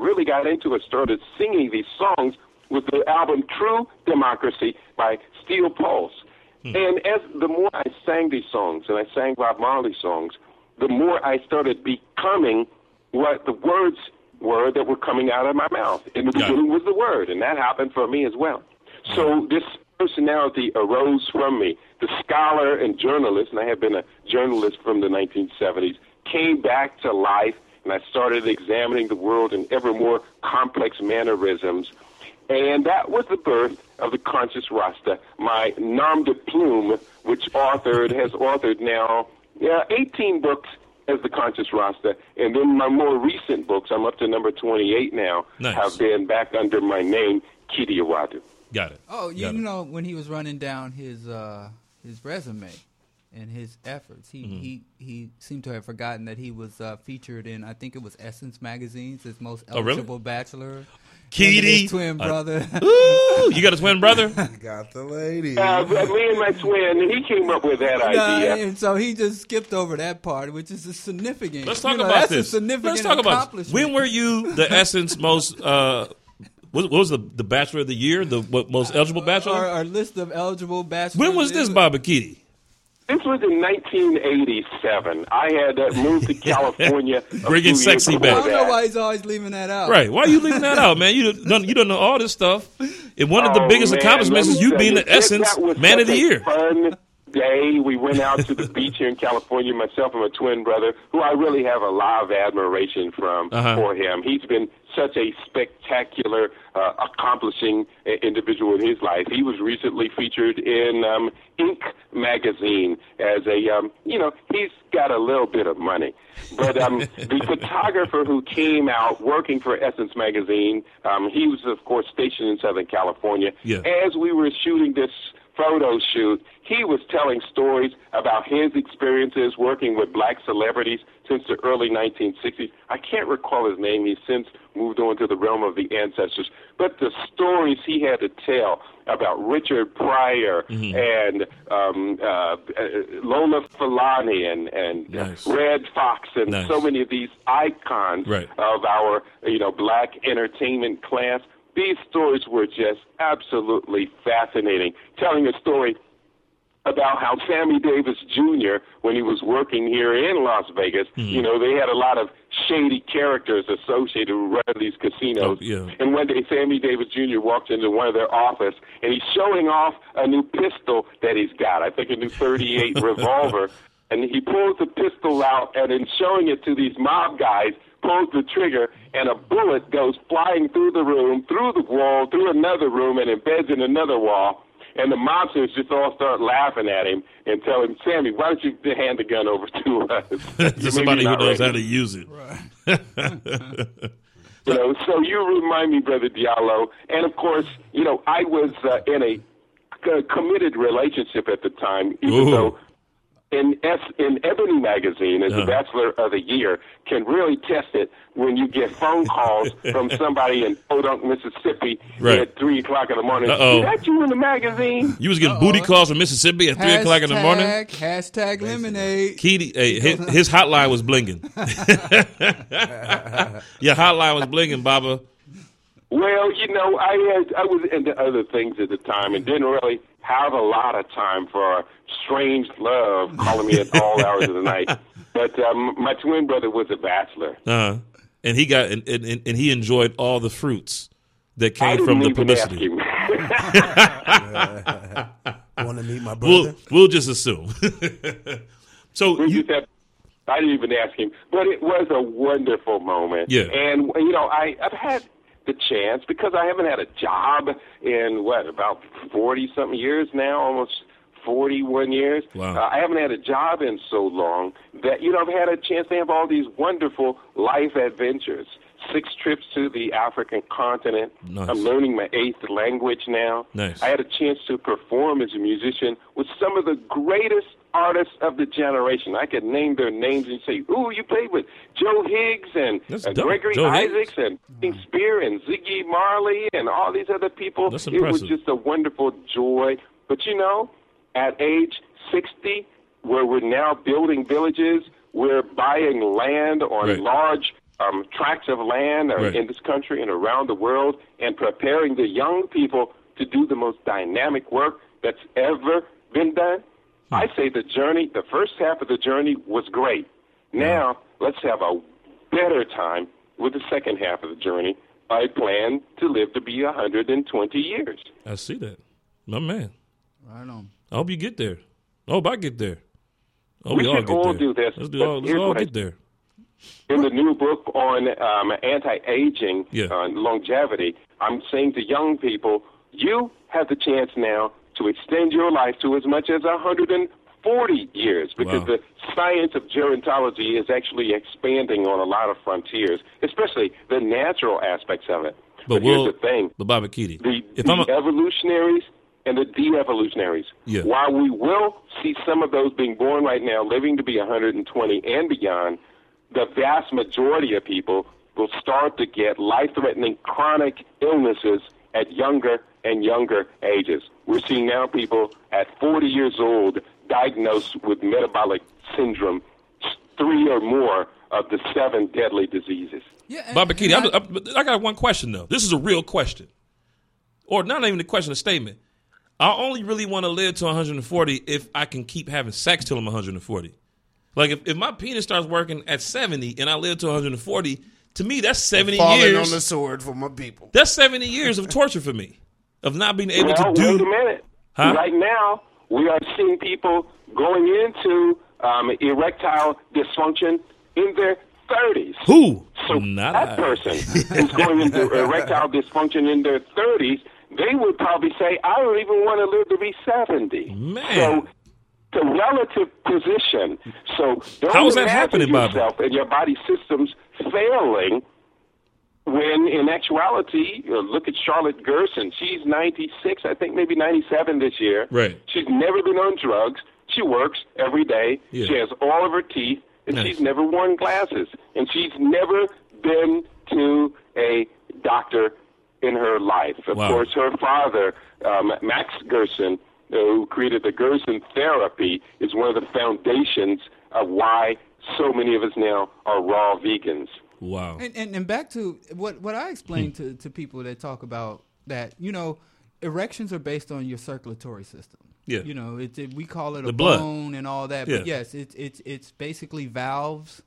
really got into it, started singing these songs, was the album True Democracy by Steel Pulse. Hmm. And as the more I sang these songs, and I sang Bob Marley songs, the more I started becoming what the words were that were coming out of my mouth. In the beginning was the word, and that happened for me as well. So this personality arose from me. The scholar and journalist, and I have been a journalist from the 1970s, came back to life, and I started examining the world in ever more complex mannerisms. And that was the birth of the Conscious Rasta, my nom de plume, which authored has authored now yeah, 18 books as the Conscious Rasta, and then my more recent books, I'm up to number 28 now, nice. have been back under my name, Keidi Awadu. Got it. Oh, you Got know, it. when he was running down his uh, his resume and his efforts, he, mm-hmm. he he seemed to have forgotten that he was uh, featured in I think it was Essence magazine's his most eligible oh, really? bachelor. Keidi, twin uh, brother. Uh, ooh, you got a twin brother? got the lady. Uh, me and my twin, he came up with that idea, and so he just skipped over that part, which is a significant. Let's talk you know, about that's this. A significant Let's talk about this. when were you the Essence most. Uh, what, was the the bachelor of the year? The what, most eligible bachelor? Our, our, list of eligible bachelors. When was this, Baba Keidi? This was in 1987. I had uh, moved to California. Bringing sexy back. I don't know why he's always leaving that out. Right. Why are you leaving that out, man? You don't, you don't know all this stuff. And one of the oh, biggest man, accomplishments is you being the Essence Man of the Year. Fun day. We went out to the beach here in California, myself and my twin brother, who I really have a lot of admiration from uh-huh. for him. He's been such a spectacular, uh, accomplishing individual in his life. He was recently featured in um, Inc. magazine as a, um, you know, he's got a little bit of money. But um, the photographer who came out working for Essence magazine, um, he was, of course, stationed in Southern California. Yeah. As we were shooting this photo shoot, he was telling stories about his experiences working with black celebrities since the early 1960s. I can't recall his name. He's since moved on to the realm of the ancestors. But the stories he had to tell about Richard Pryor mm-hmm. and um, uh, Lola Falana and, and nice. Redd Foxx and nice. so many of these icons right. of our you know black entertainment class these stories were just absolutely fascinating. Telling a story about how Sammy Davis Jr., when he was working here in Las Vegas, mm-hmm. you know, they had a lot of shady characters associated with running these casinos. Oh, yeah. And one day, Sammy Davis Jr. walked into one of their office, and he's showing off a new pistol that he's got. I think a new 38 revolver. And he pulls the pistol out, and in showing it to these mob guys, pulls the trigger, and a bullet goes flying through the room, through the wall, through another room, and embeds in another wall. And the mobsters just all start laughing at him and tell him, Sammy, why don't you hand the gun over to us? to somebody who knows ready. how to use it. Right. you know, so you remind me, Brother Diallo. And of course, you know, I was uh, in a committed relationship at the time, even Ooh. though in S, in Ebony magazine as uh-huh. the Bachelor of the Year can really test it when you get phone calls from somebody in Podunk, Mississippi right. at three o'clock in the morning. Uh-oh. Is that you in the magazine? You was getting Uh-oh. booty calls from Mississippi at three o'clock in the morning. Hashtag lemonade. Keidi, hey, his, his hotline was blinging. Your hotline was blinging, Baba. Well, you know, I had, I was into other things at the time and didn't really have a lot of time for strange love calling me at all hours of the night. But um, my twin brother was a bachelor. Uh-huh. And he got and, and, and he enjoyed all the fruits that came from the publicity. Want to meet my brother? We'll, we'll just assume. so we you, just have, I didn't even ask him, but it was a wonderful moment. Yeah, and you know, I I've had the chance because I haven't had a job in what about forty something years now, almost 41 years. Wow. Uh, I haven't had a job in so long that, you know, I've had a chance to have all these wonderful life adventures. Six trips to the African continent. Nice. I'm learning my eighth language now. Nice. I had a chance to perform as a musician with some of the greatest artists of the generation. I could name their names and say, "Ooh, you played with Joe Higgs and uh, Gregory Joe Isaacs Higgs? and King Spear and Ziggy Marley and all these other people." That's it was just a wonderful joy. But you know, at age 60, where we're now building villages, we're buying land on right. large um, tracts of land right. in this country and around the world and preparing the young people to do the most dynamic work that's ever been done. Hmm. I say the journey, the first half of the journey was great. Now, let's have a better time with the second half of the journey. I plan to live to be 120 years. I see that. My man. Right on. I hope you get there. I hope I get there. Oh, we, we all, all do this. Let's do all, let's all get I, there. In the new book on um, anti-aging, yeah. uh, longevity, I'm saying to young people, you have the chance now to extend your life to as much as 140 years because wow. the science of gerontology is actually expanding on a lot of frontiers, especially the natural aspects of it. But, but we'll, here's the thing: the Baba Keidi. The, if the I'm a, evolutionaries and the de-evolutionaries. Yeah. While we will see some of those being born right now, living to be 120 and beyond, the vast majority of people will start to get life-threatening chronic illnesses at younger and younger ages. We're seeing now people at 40 years old diagnosed with metabolic syndrome, three or more of the seven deadly diseases. Yeah, Baba Keidi, I, I, I got one question though. This is a real question, or not even a question, a statement. I only really want to live to 140 if I can keep having sex till I'm 140. Like if, if my penis starts working at 70 and I live to 140, to me that's 70 falling years. on the sword for my people. That's 70 years of torture for me of not being able well, to do. Wait a minute. Huh? Right now, we are seeing people going into um, erectile dysfunction in their 30s. Who? So Not that person is going into erectile dysfunction in their 30s. They would probably say, "I don't even want to live to be 70." Man. So the relative position. So don't How is that happening, yourself Bob? and your body systems failing when in actuality, know, look at Charlotte Gerson. She's 96, I think maybe 97 this year. Right. She's never been on drugs. She works every day. Yeah. She has all of her teeth, and Nice. she's never worn glasses. And she's never been to a doctor in her life. Of Wow. course, her father, um, Max Gerson, uh, who created the Gerson therapy, is one of the foundations of why so many of us now are raw vegans. Wow. And, and and back to what what I explain hmm. to to people that talk about that you know erections are based on your circulatory system. Yeah. You know, it's it, we call it The a blood. bone and all that, Yeah. but yes, it's it's it's basically valves.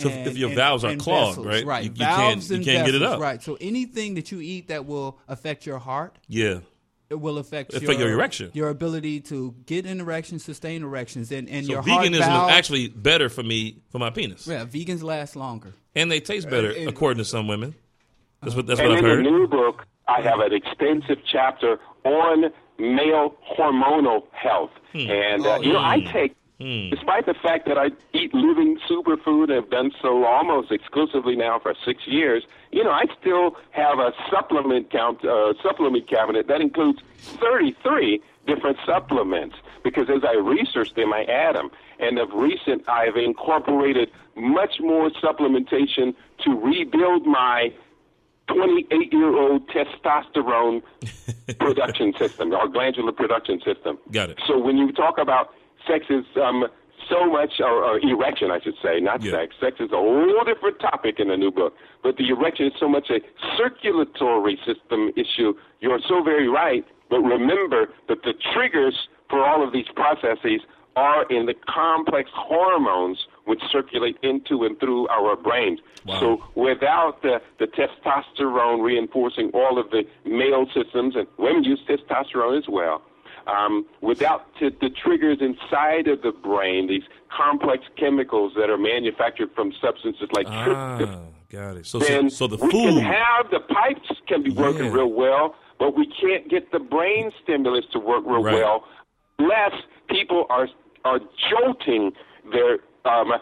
So if- and- if your and- valves are clogged, vessels, right, Right, you- you can't- valves you and can't get it vessels, up. Right. So anything that you eat that will affect your heart, Yeah. It will affect, Affect your erection. your ability to get an erection, sustain erections, and and So your heart veganism valve. is actually better for me for my penis, yeah, vegans last longer. and they taste better and- according to some women. That's what that's and what I've in the new book, I have an extensive chapter on male hormonal health. Hmm. And, uh, you know, I take, despite the fact that I eat living superfood and have done so almost exclusively now for six years, you know, I still have a supplement count, uh, supplement cabinet that includes 33 different supplements because as I research them, I add them. And of recent, I've incorporated much more supplementation to rebuild my 28 year old testosterone production system, our glandular production system. Got it. So when you talk about sex is um, so much, or, or erection, I should say, not Yeah. sex. Sex is a whole different topic in the new book. But the erection is so much a circulatory system issue. You're so very right. But remember that the triggers for all of these processes are in the complex hormones which circulate into and through our brains. Wow. So without the, the testosterone reinforcing all of the male systems, and women use testosterone as well, um, without t- the triggers inside of the brain, these complex chemicals that are manufactured from substances like tryptophan, Ah, got it. So so, then so the we can food. have the pipes can be working Yeah. real well, but we can't get the brain stimulus to work real Right. well unless people are are jolting their um,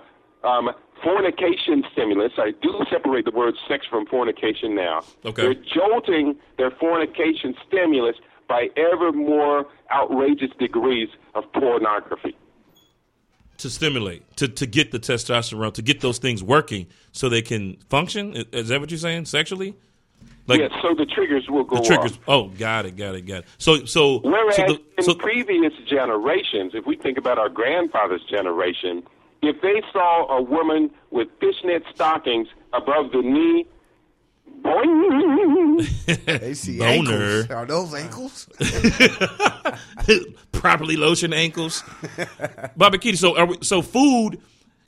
um, fornication stimulus. I do separate the word sex from fornication now. Okay. They're jolting their fornication stimulus by ever more outrageous degrees of pornography. to stimulate to to get the testosterone to get those things working so they can function. Is- that what you're saying? Sexually, like yes, so the triggers will go the triggers. off. Oh, got it, got it, got it. So so Whereas so, the, in so previous generations, if we think about our grandfather's generation, if they saw a woman with fishnet stockings above the knee. Boing. They see Boner. ankles. Are those ankles? properly lotion ankles. Bobby Keidi, so are we, so food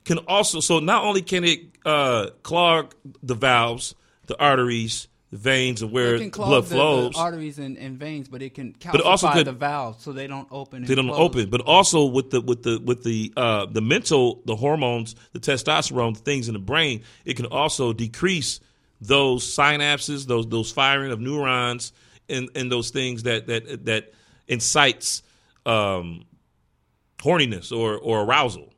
can also so not only can it uh, clog the valves, the arteries, the veins, and where It can clog blood the, flows. the arteries and, and veins, but it can calcify But it also could- the valves so they don't open. And they don't close. open, but also with the with the with the uh, the mental, the hormones, the testosterone, the things in the brain, it can also decrease those synapses, those those firing of neurons, and and those things that that that incites um, horniness or or arousal.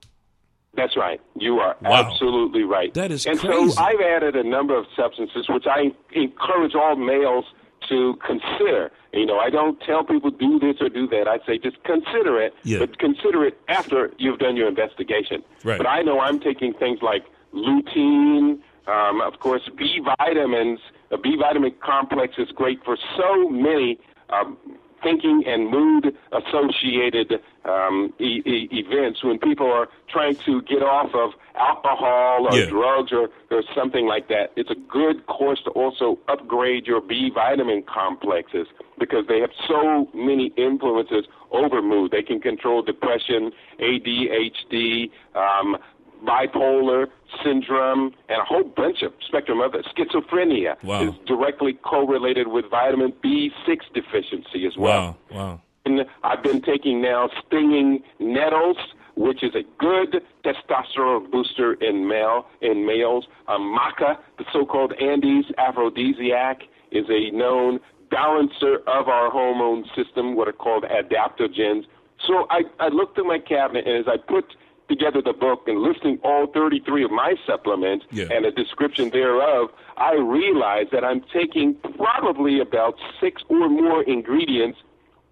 That's right. You are Wow. absolutely right. That is and crazy. so I've added a number of substances which I encourage all males to consider. You know, I don't tell people do this or do that. I say just consider it, Yeah. but consider it after you've done your investigation. Right. But I know I'm taking things like lutein, um, of course, B vitamins. A B vitamin complex is great for so many um, thinking and mood associated um, e- e- events when people are trying to get off of alcohol or Yeah. drugs or, or something like that. It's a good course to also upgrade your B vitamin complexes because they have so many influences over mood. They can control depression, ADHD, um, bipolar syndrome, and a whole bunch of spectrum of it. Schizophrenia Wow. is directly correlated with vitamin B6 deficiency as well. Wow, wow. And I've been taking now stinging nettles, which is a good testosterone booster in male in males. Um, maca, the so-called Andes aphrodisiac, is a known balancer of our hormone system, what are called adaptogens. So I, I looked through my cabinet, and as I put together the book and listing all 33 of my supplements Yeah. and a description thereof, I realized that I'm taking probably about six or more ingredients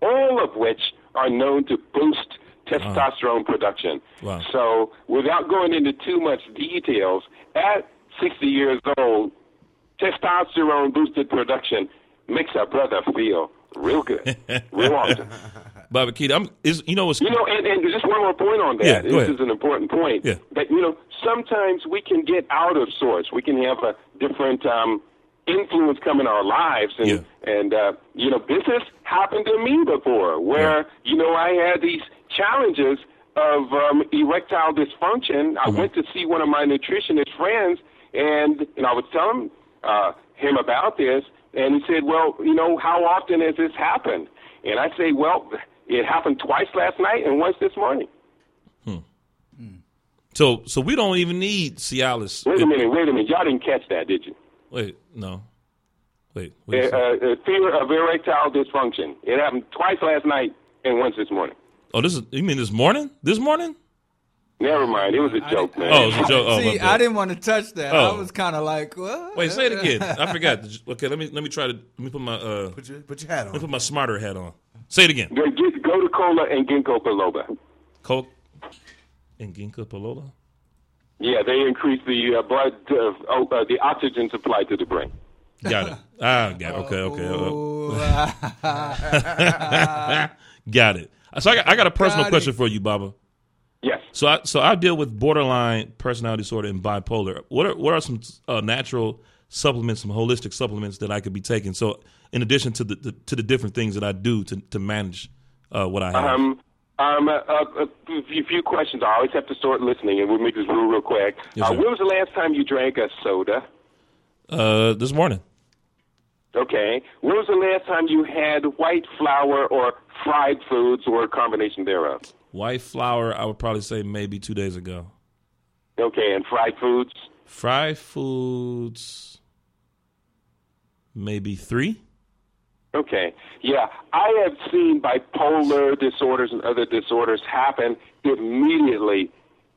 all of which are known to boost testosterone production. Wow. So, without going into too much details, at 60 years old, testosterone boosted production makes a brother feel real good, real awesome. Bobby Keidi, I'm is you know what's You know, and, and just one more point on that. Yeah, this ahead. is an important point. Yeah. That you know, sometimes we can get out of sorts. We can have a different um, influence come in our lives, and Yeah. and uh, you know, this has happened to me before, where you know I had these challenges of um, erectile dysfunction. I Mm-hmm. went to see one of my nutritionist friends, and and I was telling uh, him about this, and he said, "Well, you know, how often has this happened?" And I say, "Well, it happened twice last night and once this morning." so so we don't even need Cialis. Wait a minute, wait a minute. Y'all didn't catch that, did you? Wait, no. Wait, wait. uh, uh, fear of erectile dysfunction. It happened twice last night and once this morning. oh, this is you mean this morning? This morning? Never mind. It was a joke, man. Oh, it's a joke. Oh, See. I didn't want to touch that. I Oh. was kind of like, what? Wait, say it again. I forgot. Okay, let me let me try to let me put my uh Put your, put your hat on. let me put my smarter hat on. Say it again. Go, get, go to cola and ginkgo biloba. Coke and ginkgo biloba. Yeah, they increase the uh, blood, uh, oh, uh, the oxygen supply to the brain. Got it. Ah, got it. Okay, okay. uh, got it. So I got, I got a personal Got question for you, Baba. Yes. So I so I deal with borderline personality disorder and bipolar. What are what are some uh, natural supplements, some holistic supplements that I could be taking? So in addition to the, the to the different things that I do to to manage uh, what I have. Um, um, uh, uh, a few, few questions. I always have to start listening, and we'll make this real, real quick. Yes, uh, when was the last time you drank a soda? uh, this morning. Okay. When was the last time you had white flour or fried foods or a combination thereof? White flour, I would probably say maybe two days ago. Okay, and fried foods? Fried foods, maybe three. Okay. Yeah, I have seen bipolar disorders and other disorders happen immediately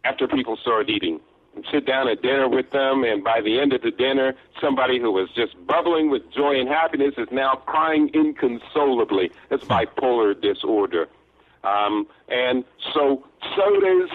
after people start eating. You sit down at dinner with them, and by the end of the dinner, somebody who was just bubbling with joy and happiness is now crying inconsolably. That's bipolar disorder. Um, and so sodas,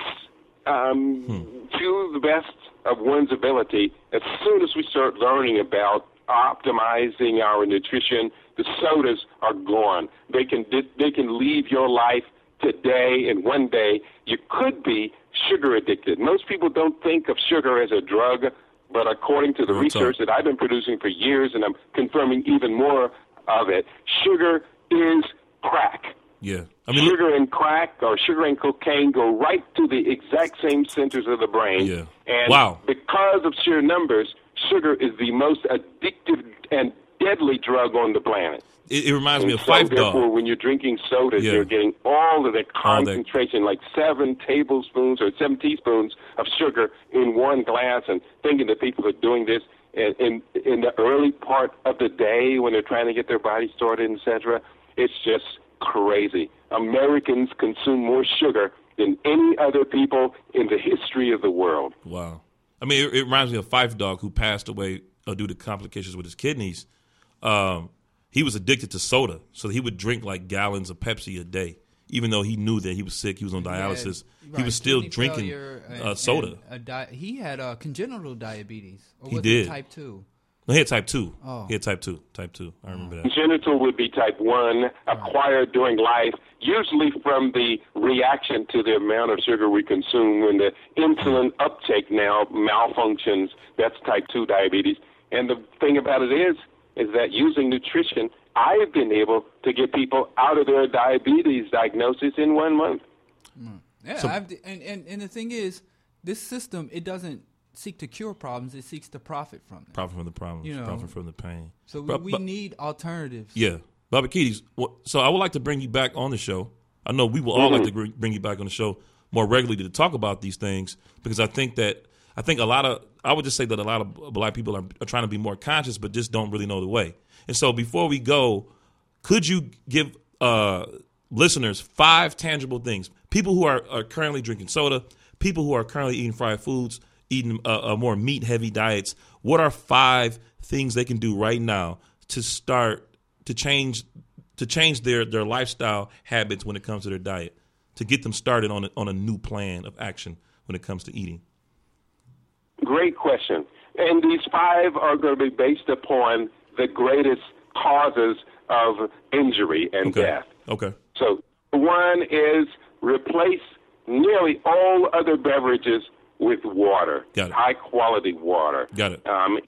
um, to the best of one's ability, as soon as we start learning about optimizing our nutrition, the sodas are gone. They can they can leave your life today, and one day you could be sugar addicted. Most people don't think of sugar as a drug, but according to the research that I've been producing for years, and I'm confirming even more of it, sugar is crack. Yeah. I mean, sugar and crack or sugar and cocaine go right to the exact same centers of the brain. Yeah. And Wow. because of sheer numbers, sugar is the most addictive and deadly drug on the planet. it, it reminds me And of so, Five therefore, Dog. when you're drinking sodas, Yeah. you're getting all of the that- concentration, like seven tablespoons or seven teaspoons of sugar in one glass, and thinking that people are doing this in, in, in the early part of the day when they're trying to get their body started, etc. It's just crazy. Americans consume more sugar than any other people in the history of the world. Wow. I mean, it, it reminds me of Phife Dawg, who passed away uh, due to complications with his kidneys. Um, he was addicted to soda, so he would drink like gallons of Pepsi a day, even though he knew that he was sick. He was on dialysis. he Right, was still drinking and- uh, soda. a di- he had uh, congenital diabetes. Or He did. It type two. No, he had type two. Oh. He had type two. Type two. I remember that. Congenital would be type 1, acquired during life, usually from the reaction to the amount of sugar we consume when the insulin uptake now malfunctions. That's type 2 diabetes. And the thing about it is, is that using nutrition, I've been able to get people out of their diabetes diagnosis in one month. Mm. Yeah, So- I've, and, and and the thing is, this system it doesn't seek to cure problems; it seeks to profit from them. Profit from the problems. You know. profit from the pain. So we, But- we but- need alternatives. Yeah, Bobby Keys. What, so I would like to bring you back on the show. I know we will all like mm-hmm. to bring bring you back on the show more regularly to talk about these things because I think that I think a lot of I would just say that a lot of black people are, are trying to be more conscious, but just don't really know the way. And so before we go, could you give uh, listeners five tangible things? People who are, are currently drinking soda, people who are currently eating fried foods, eating uh, uh, more meat heavy diets. What are five things they can do right now to start to change to change their their lifestyle habits when it comes to their diet, to get them started on a, on a new plan of action when it comes to eating? Great question. And these five are going to be based upon the greatest causes of injury and Okay. death. Okay. So one is replace nearly all other beverages with water, Got it. high quality water. Got it. Um,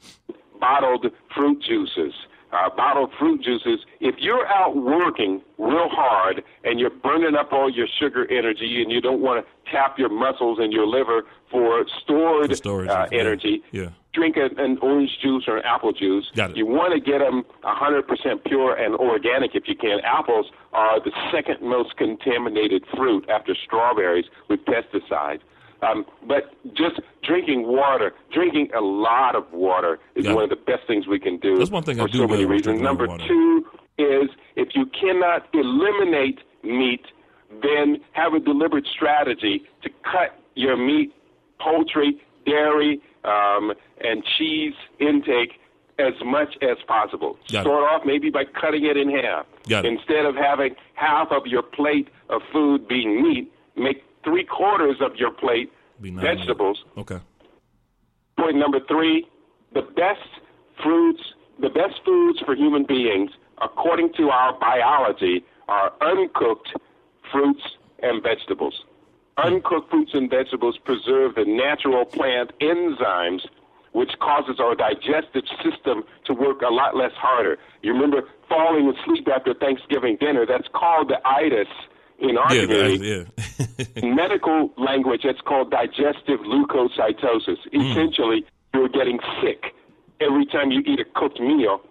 bottled fruit juices. Uh, bottled fruit juices. If you're out working real hard and you're burning up all your sugar energy and you don't want to tap your muscles and your liver for stored For storage, uh, energy, Yeah. drink a, an orange juice or an apple juice. Got it. You want to get them 100% pure and organic if you can. Apples are the second most contaminated fruit after strawberries with pesticides. Um, but just drinking water, drinking a lot of water is Got one of the best things we can do That's one thing I do so many reasons. drinking a lot Number two is if you cannot eliminate meat, then have a deliberate strategy to cut your meat, poultry, dairy, um, and cheese intake as much as possible. Got it. Start off maybe by cutting it in half. Got it. Instead of having half of your plate of food being meat, make three quarters of your plate vegetables. Okay. Point number three, the best fruits, the best foods for human beings, according to our biology, are uncooked fruits and vegetables. Uncooked fruits and vegetables preserve the natural plant enzymes, which causes our digestive system to work a lot less harder. You remember falling asleep after Thanksgiving dinner? That's called the itis in our Yeah. community yeah. medical language, it's called digestive leukocytosis. Essentially, you're getting sick every time you eat a cooked meal,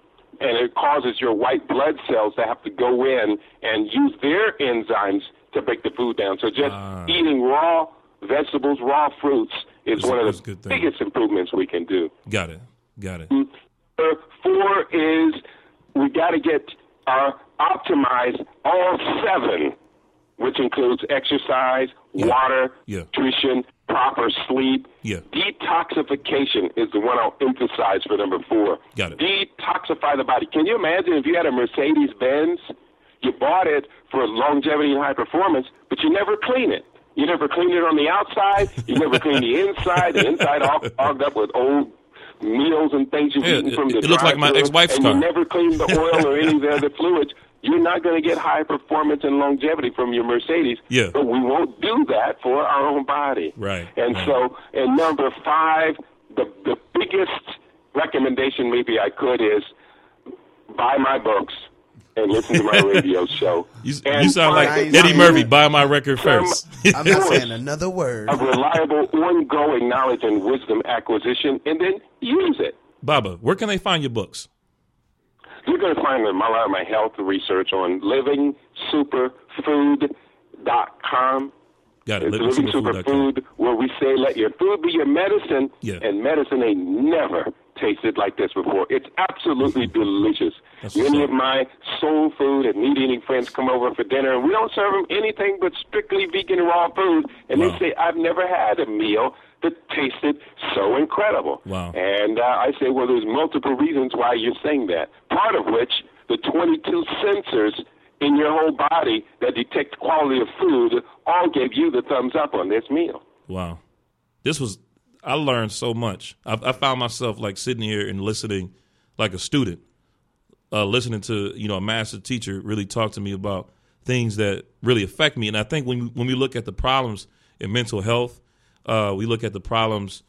and it causes your white blood cells to have to go in and use their enzymes to break the food down. So just Ah. eating raw vegetables, raw fruits is one of the biggest improvements we can do. Got it. Got it. Uh, four is we got to get uh, optimize all seven, which includes exercise, Yeah. water, Yeah. nutrition, proper sleep. Yeah. Detoxification is the one I'll emphasize for number four. Got it. Detoxify the body. Can you imagine if you had a Mercedes Benz, you bought it for longevity and high performance, but you never clean it. You never clean it on the outside. You never clean the inside. The inside all clogged up with old meals and things you've Yeah, eaten from it- the it looks like my ex-wife's and car. you never clean the oil or any of the other fluids. You're not going to get high performance and longevity from your Mercedes. Yeah. But we won't do that for our own body. Right, And right. so, and number five, the the biggest recommendation maybe I could is buy my books and listen to my radio show. You, And you sound like Eddie Murphy. Buy my record first. I'm not saying another word. A reliable, ongoing knowledge and wisdom acquisition, and then use it. Baba, where can they find your books? You're going to find a lot of my health research on livingsuperfood.com. Got it. It's Living. Superfood, where we say let your food be your medicine, Yeah. and medicine ain't never tasted like this before. It's absolutely mm-hmm. delicious. That's Many of my soul food and meat eating friends come over for dinner, and we don't serve them anything but strictly vegan raw food, and Wow. they say, I've never had a meal that tasted so incredible. Wow. And uh, I say, well, there's multiple reasons why you're saying that. Part of which, the 22 sensors in your whole body that detect quality of food all gave you the thumbs up on this meal. Wow. This was, I learned so much. I, I found myself like sitting here and listening like a student, uh, listening to, you know, a master teacher really talk to me about things that really affect me. And I think when, when we look at the problems in mental health, uh, we look at the problems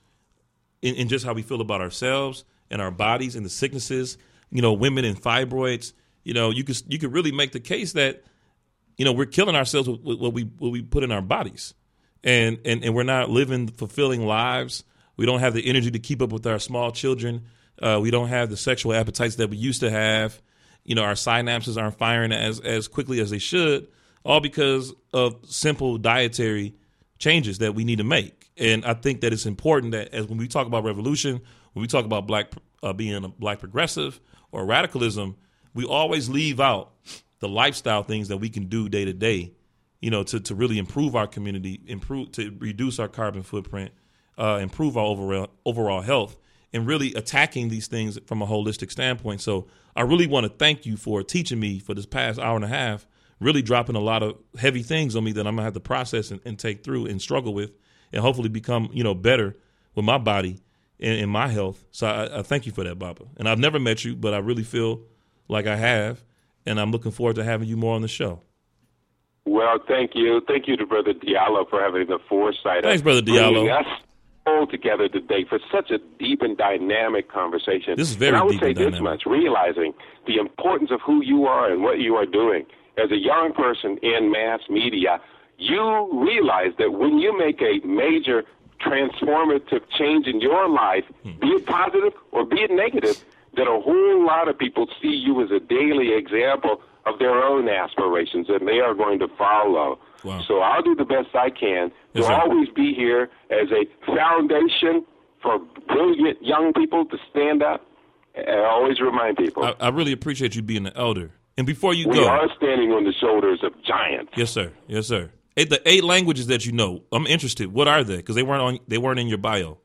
in, in just how we feel about ourselves and our bodies and the sicknesses, you know, women and fibroids, you know, you could, you could really make the case that, you know, we're killing ourselves with, with what we, what we put in our bodies and, and and we're not living fulfilling lives. We don't have the energy to keep up with our small children. Uh, we don't have the sexual appetites that we used to have. You know, our synapses aren't firing as as quickly as they should, all because of simple dietary changes that we need to make. And I think that it's important that as when we talk about revolution, when we talk about black uh, being a black progressive or radicalism, we always leave out the lifestyle things that we can do day to day you know, to, to really improve our community, improve to reduce our carbon footprint, uh, improve our overall overall health, and really attacking these things from a holistic standpoint. So I really want to thank you for teaching me for this past hour and a half, really dropping a lot of heavy things on me that I'm gonna have to process and, and take through and struggle with, and hopefully become you know better with my body and, and my health. So I, I thank you for that, Baba. And I've never met you, but I really feel like I have, and I'm looking forward to having you more on the show. Well, thank you. Thank you to Brother Diallo for having the foresight Thanks, of Brother bringing Diallo. us all together today for such a deep and dynamic conversation. This is very and I would say this dynamic. much, realizing the importance of who you are and what you are doing. As a young person in mass media, you realize that when you make a major transformative change in your life, Hmm. be it positive or be it negative, that a whole lot of people see you as a daily example of their own aspirations and they are going to follow. Wow. So I'll do the best I can to sir. always be here as a foundation for brilliant young people to stand up and always remind people I, I really appreciate you being an elder. And before you we go, we are standing on the shoulders of giants. yes, sir, yes, sir. Eight, the eight languages that you know. I'm interested. What are they? Because they weren't on. They weren't in your bio.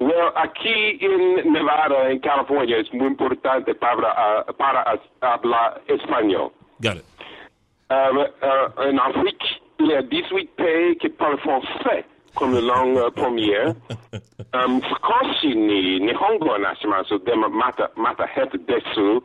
Well, aquí en Nevada, en California, es muy importante para, uh, para hablar español. Got it. Ah, um, uh, en Afrique, il y a 18 pays qui parlent français comme langue première. um, Scorsini, Nihongo National, so mata, mata het desu.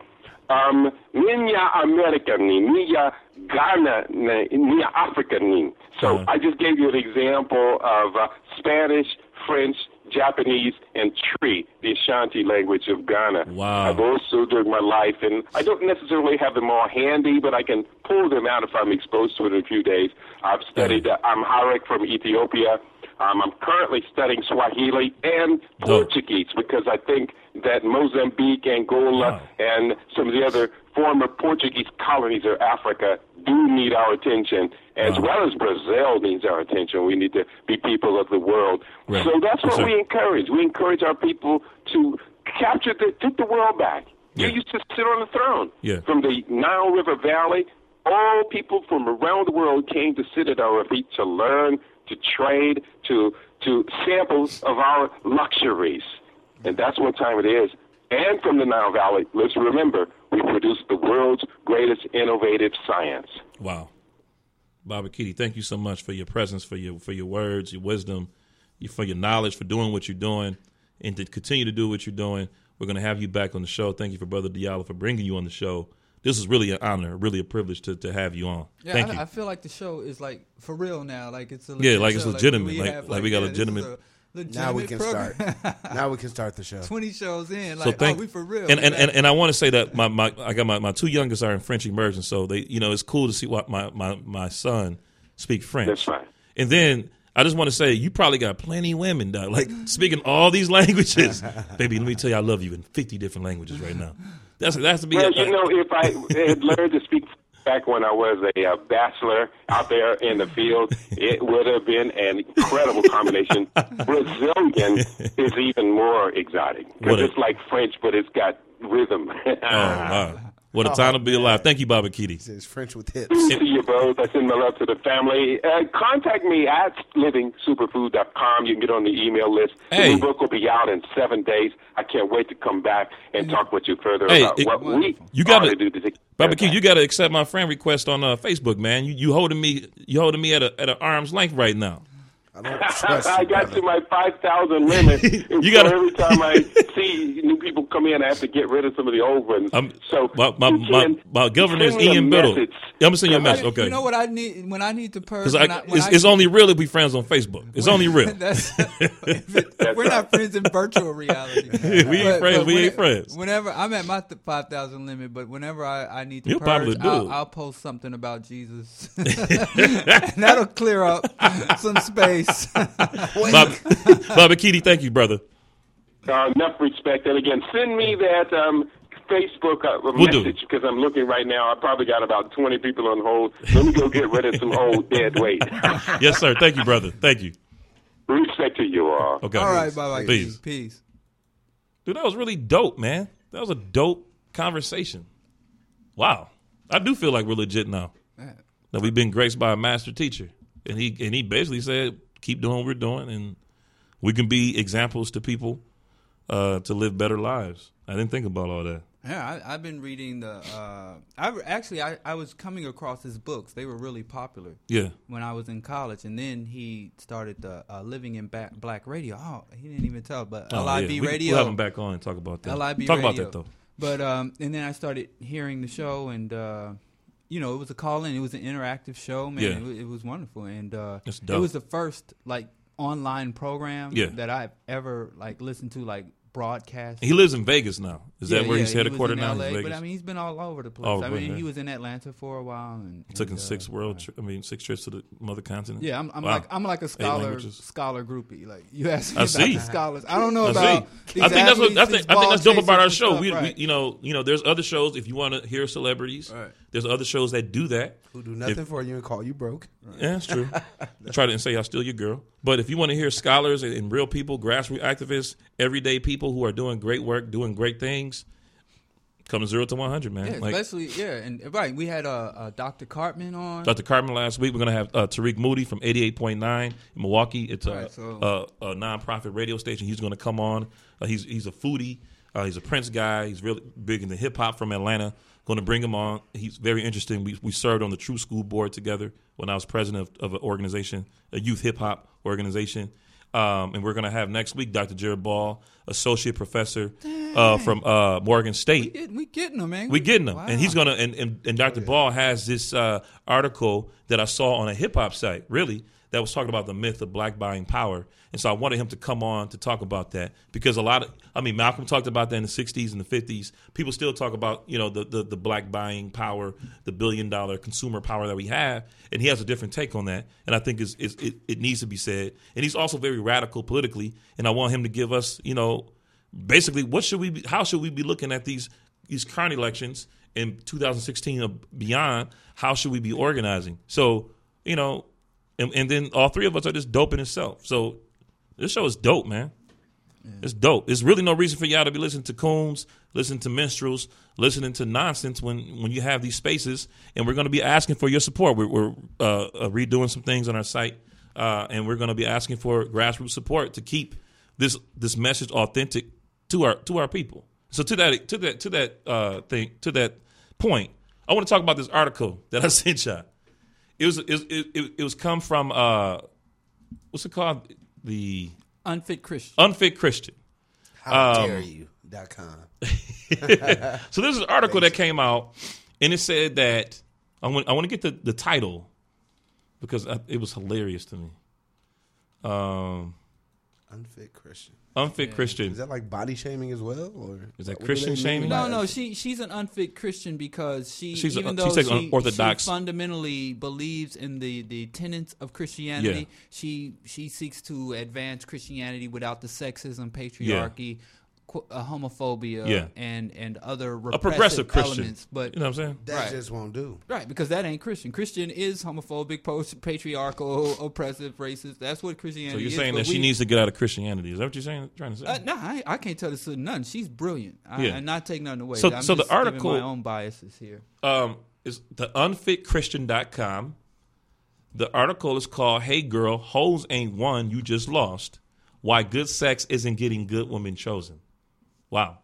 Um, ninya American ni, ninya Ghana ni, ninya African ni. So uh-huh. I just gave you an example of uh, Spanish, French, Japanese, and Twi, the Ashanti language of Ghana. Wow. I've also during my life, and I don't necessarily have them all handy, but I can pull them out if I'm exposed to it in a few days. I've studied uh, Amharic from Ethiopia. Um, I'm currently studying Swahili and. Portuguese because I think that Mozambique, Angola, and some of the other former Portuguese colonies of Africa do need our attention, as well as Brazil needs our attention. We need to be people of the world. Right. So that's what sir. we encourage. We encourage our people to capture the take the world back. Yeah. You used to sit on the throne. Yeah. From the Nile River Valley, all people from around the world came to sit at our feet to learn, to trade, to to sample of our luxuries. And that's what time it is. And from the Nile Valley, let's remember, we produce the world's greatest innovative science. Wow. Baba Keidi, thank you so much for your presence, for your for your words, your wisdom, for your knowledge, for doing what you're doing, and to continue to do what you're doing. We're going to have you back on the show. Thank you for Brother Diallo for bringing you on the show. This is really an honor, really a privilege to, to have you on. Yeah, Thank I, you. I feel like the show is like for real now. Like it's a Yeah, legit like it's show. legitimate. Like- have, like we got yeah, this legitimate- now we can program. start. now we can start the show. Twenty shows in, like So thank- oh, we for real. and and, and, and I want to say that my, my I got my, my two youngest are in French immersion, so they you know it's cool to see what my, my, my son speak French. That's fine. And then I just want to say you probably got plenty of women dog, like speaking all these languages. Baby, let me tell you, I love you in fifty different languages right now. That's that's to be. Well, a- you know, if I had learned to speak back when I was a uh, bachelor out there in the field, it would have been an incredible combination. Brazilian is even more exotic because it's like French, but it's got rhythm. oh wow, what a time to be alive! Thank you, Baba Keidi. It's French with hips. to you both. I send my love to the family. Uh, contact me at livingsuperfood.com. You can get on the email list. The Hey. new book will be out in seven days. I can't wait to come back and talk with you further Hey, about it- what we You gotta- to do to take Baba care Keidi, you got to accept my friend request on uh, Facebook, man. You you holding me you holding me at a at an arm's length right now. I don't trust I got brother. to my 5,000 limit. You gotta- every time I see new people come in, I have to get rid of some of the old ones. I'm- so my my, you my, my governor is send me a Ian Biddle. I'm gonna send you a message. Okay. You know what I need when I need to purge? Because when I, when it's, I- it's only real if we friends on Facebook. It's only real. That's, it- we're not friends in virtual reality. We ain't friends, we ain't friends. Whenever I'm at my five thousand limit, but whenever I, I need to You'll purge, probably do I'll. I'll post something about Jesus, that'll clear up some space. Bob, Baba Keidi, thank you, brother. Uh, enough respect. And again, send me that um, Facebook uh, We'll message because I'm looking right now. I probably got about 20 people on hold. Let me go get rid of some old dead weight. Yes, sir. Thank you, brother. Thank you. respect to you all. Okay. All right, bye bye. Peace. Peace. Dude, that was really dope, man. That was a dope conversation. Wow. I do feel like we're legit now. Man. That we've been graced by a master teacher. And he and he basically said, keep doing what we're doing and we can be examples to people uh, to live better lives. I didn't think about all that. Yeah, I, I've been reading the. Uh, I actually I, I was coming across his books. They were really popular Yeah. when I was in college, and then he started the uh, living in ba- black radio. Oh, he didn't even tell, but Oh, LIB yeah. We- radio. We'll have him back on and talk about that. LIB talk about that though. But um, and then I started hearing the show, and uh, you know, it was a call in. It was an interactive show, man. Yeah. It, was, it was wonderful, and uh, it was the first like online program Yeah. that I've ever like listened to, like broadcast. He lives in Vegas now. Is that where yeah, he's he was headquartered in now? LA, He's but I mean, he's been all over the place. Oh, I mean, really? he was in Atlanta for a while, and, Took him uh, six world. Tri- I mean, six trips to the mother continent. Yeah, I'm, I'm Wow. like I'm like a scholar scholar groupie. Like you ask me I about see. the scholars. I don't know I about. see. These I think that's what I think, I think that's dope about our show. and We, stuff, we, you know, you know, there's other shows if you want to hear celebrities. Right. There's other shows that do that. Who do nothing for you and call you broke. Yeah, that's true. I try to say I steal your girl. But if you want to hear scholars and, and real people, grassroots activists, everyday people who are doing great work, doing great things, come zero to one hundred, man. Yeah, like especially yeah, and right. We had uh, uh, Dr. Cartman on. Dr. Cartman last week. We're gonna have uh, Tarik Moody from eighty eight point nine in Milwaukee. It's a, Right, so- a, a nonprofit radio station. He's gonna come on. Uh, he's he's a foodie. Uh, he's a Prince guy. He's really big into hip hop from Atlanta. Going to bring him on. He's very interesting. We, we served on the True Skool board together when I was president of, of an organization, a youth hip hop organization. Um, and we're going to have next week Dr. Jared Ball, associate professor uh, from uh, Morgan State. Get- we getting them, man. We getting him, Wow. and he's gonna. And, and, and Dr. Ball has this uh, article that I saw on a hip hop site, really, that was talking about the myth of black buying power. And so I wanted him to come on to talk about that because a lot of, I mean, Malcolm talked about that in the '60s and the '50s. People still talk about, you know, the the, the black buying power, the billion dollar consumer power that we have, and he has a different take on that. And I think is it, it needs to be said. And he's also very radical politically, and I want him to give us, you know, basically what should we be, how should we be looking at these these current elections in 2016 or beyond how should we be organizing so you know and, and then all three of us are just dope in itself. So this show is dope man. It's dope. There's really no reason for y'all to be listening to coons listening to minstrels listening to nonsense when when you have these spaces. And we're going to be asking for your support. We're, we're uh, uh, redoing some things on our site uh, and we're going to be asking for grassroots support to keep this this message authentic to our to our people. So to that to that to that uh, thing to that point, I want to talk about this article that I sent you. It was it, it, it, it was come from uh, what's it called the unfit Christian. unfit Christian. How Um, dare you? Dot com. So there's an article that came out, and it said that I want I want to get the, the title because I, it was hilarious to me. Um, Unfit Christian. Unfit Yeah. Christian. Is that like body shaming as well, or Is that Christian shaming? No, no, she she's an unfit Christian because she She's a- even she's though like she, unorthodox. she fundamentally believes in the, the tenets of Christianity, Yeah. she she seeks to advance Christianity without the sexism, patriarchy, qu- uh, homophobia, Yeah. and and other a progressive Christian. elements. But you know what I'm saying? that Right. just won't do. Right, because that ain't Christian. Christian is homophobic, post patriarchal, oppressive, racist. That's what Christianity. Is. So you're saying but that she we- needs to get out of Christianity? Is that what you're saying? Trying to say? Uh, no, I, I can't tell this to none. She's brilliant. I, Yeah. I'm not taking nothing away. So- I'm so the just giving article- my own biases here. um, is the unfitchristian.com. The article is called "Hey Girl, Hoes Ain't One You Just Lost: Why Good Sex Isn't Getting Good Women Chosen." Wow,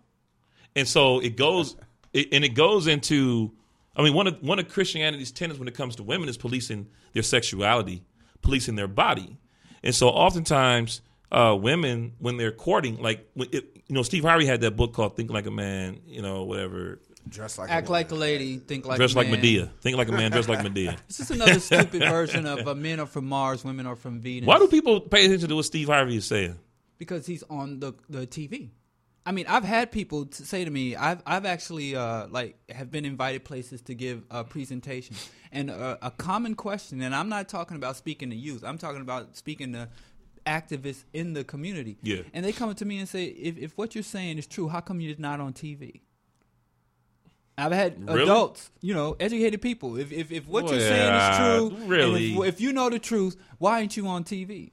and so it goes, it, and it goes into. I mean, one of one of Christianity's tenets when it comes to women is policing their sexuality, policing their body, and so oftentimes uh, women when they're courting, like it, you know, Steve Harvey had that book called "Think Like a Man," you know, whatever. Dress like Act a like a lady, think like a man. dress like. Madea. Think like a man, dress like Madea. This is another stupid version of uh, men are from Mars, women are from Venus. Why do people pay attention to what Steve Harvey is saying? Because he's on the the TV. I mean, I've had people to say to me, I've I've actually uh, like have been invited places to give a presentation, and uh, a common question, and I'm not talking about speaking to youth, I'm talking about speaking to activists in the community. Yeah. and they come to me and say, if if what you're saying is true, how come you're not on TV? I've had Really? adults, you know, educated people. If if, if what you're saying is true, really? if, if you know the truth, why aren't you on TV?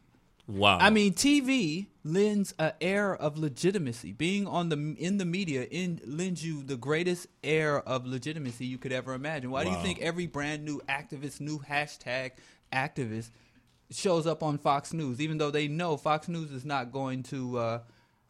Wow. I mean, TV lends an air of legitimacy. Being on the in the media in, lends you the greatest air of legitimacy you could ever imagine. Why do you think every brand new activist, new hashtag activist, shows up on Fox News, even though they know Fox News is not going to uh,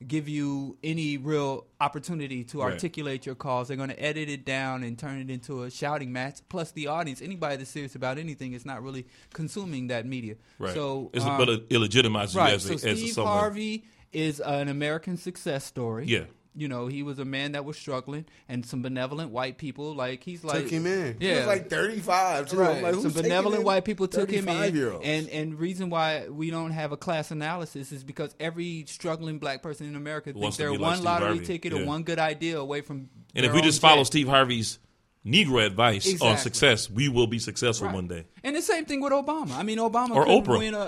give you any real opportunity to Right. articulate your cause. They're going to edit it down and turn it into a shouting match. Plus, the audience, anybody that's serious about anything, is not really consuming that media. right. So, it's, um, but it illegitimizes you Right. as, a, so as Steve someone. Harvey is an American success story. Yeah. You know, he was a man that was struggling, and some benevolent white people, like he's like, took him in. Yeah, He Yeah. was like 35. Right. Like, Some benevolent white people took him in, 35-year-olds? and and reason why we don't have a class analysis is because every struggling black person in America thinks Wants to they're be like one lottery Harvey. ticket Yeah. or one good idea away from. And if we just follow jet. Steve Harvey's Negro advice on success, we will be successful Right. one day. and the same thing with Obama. I mean, Obama Or couldn't Oprah. win a, a,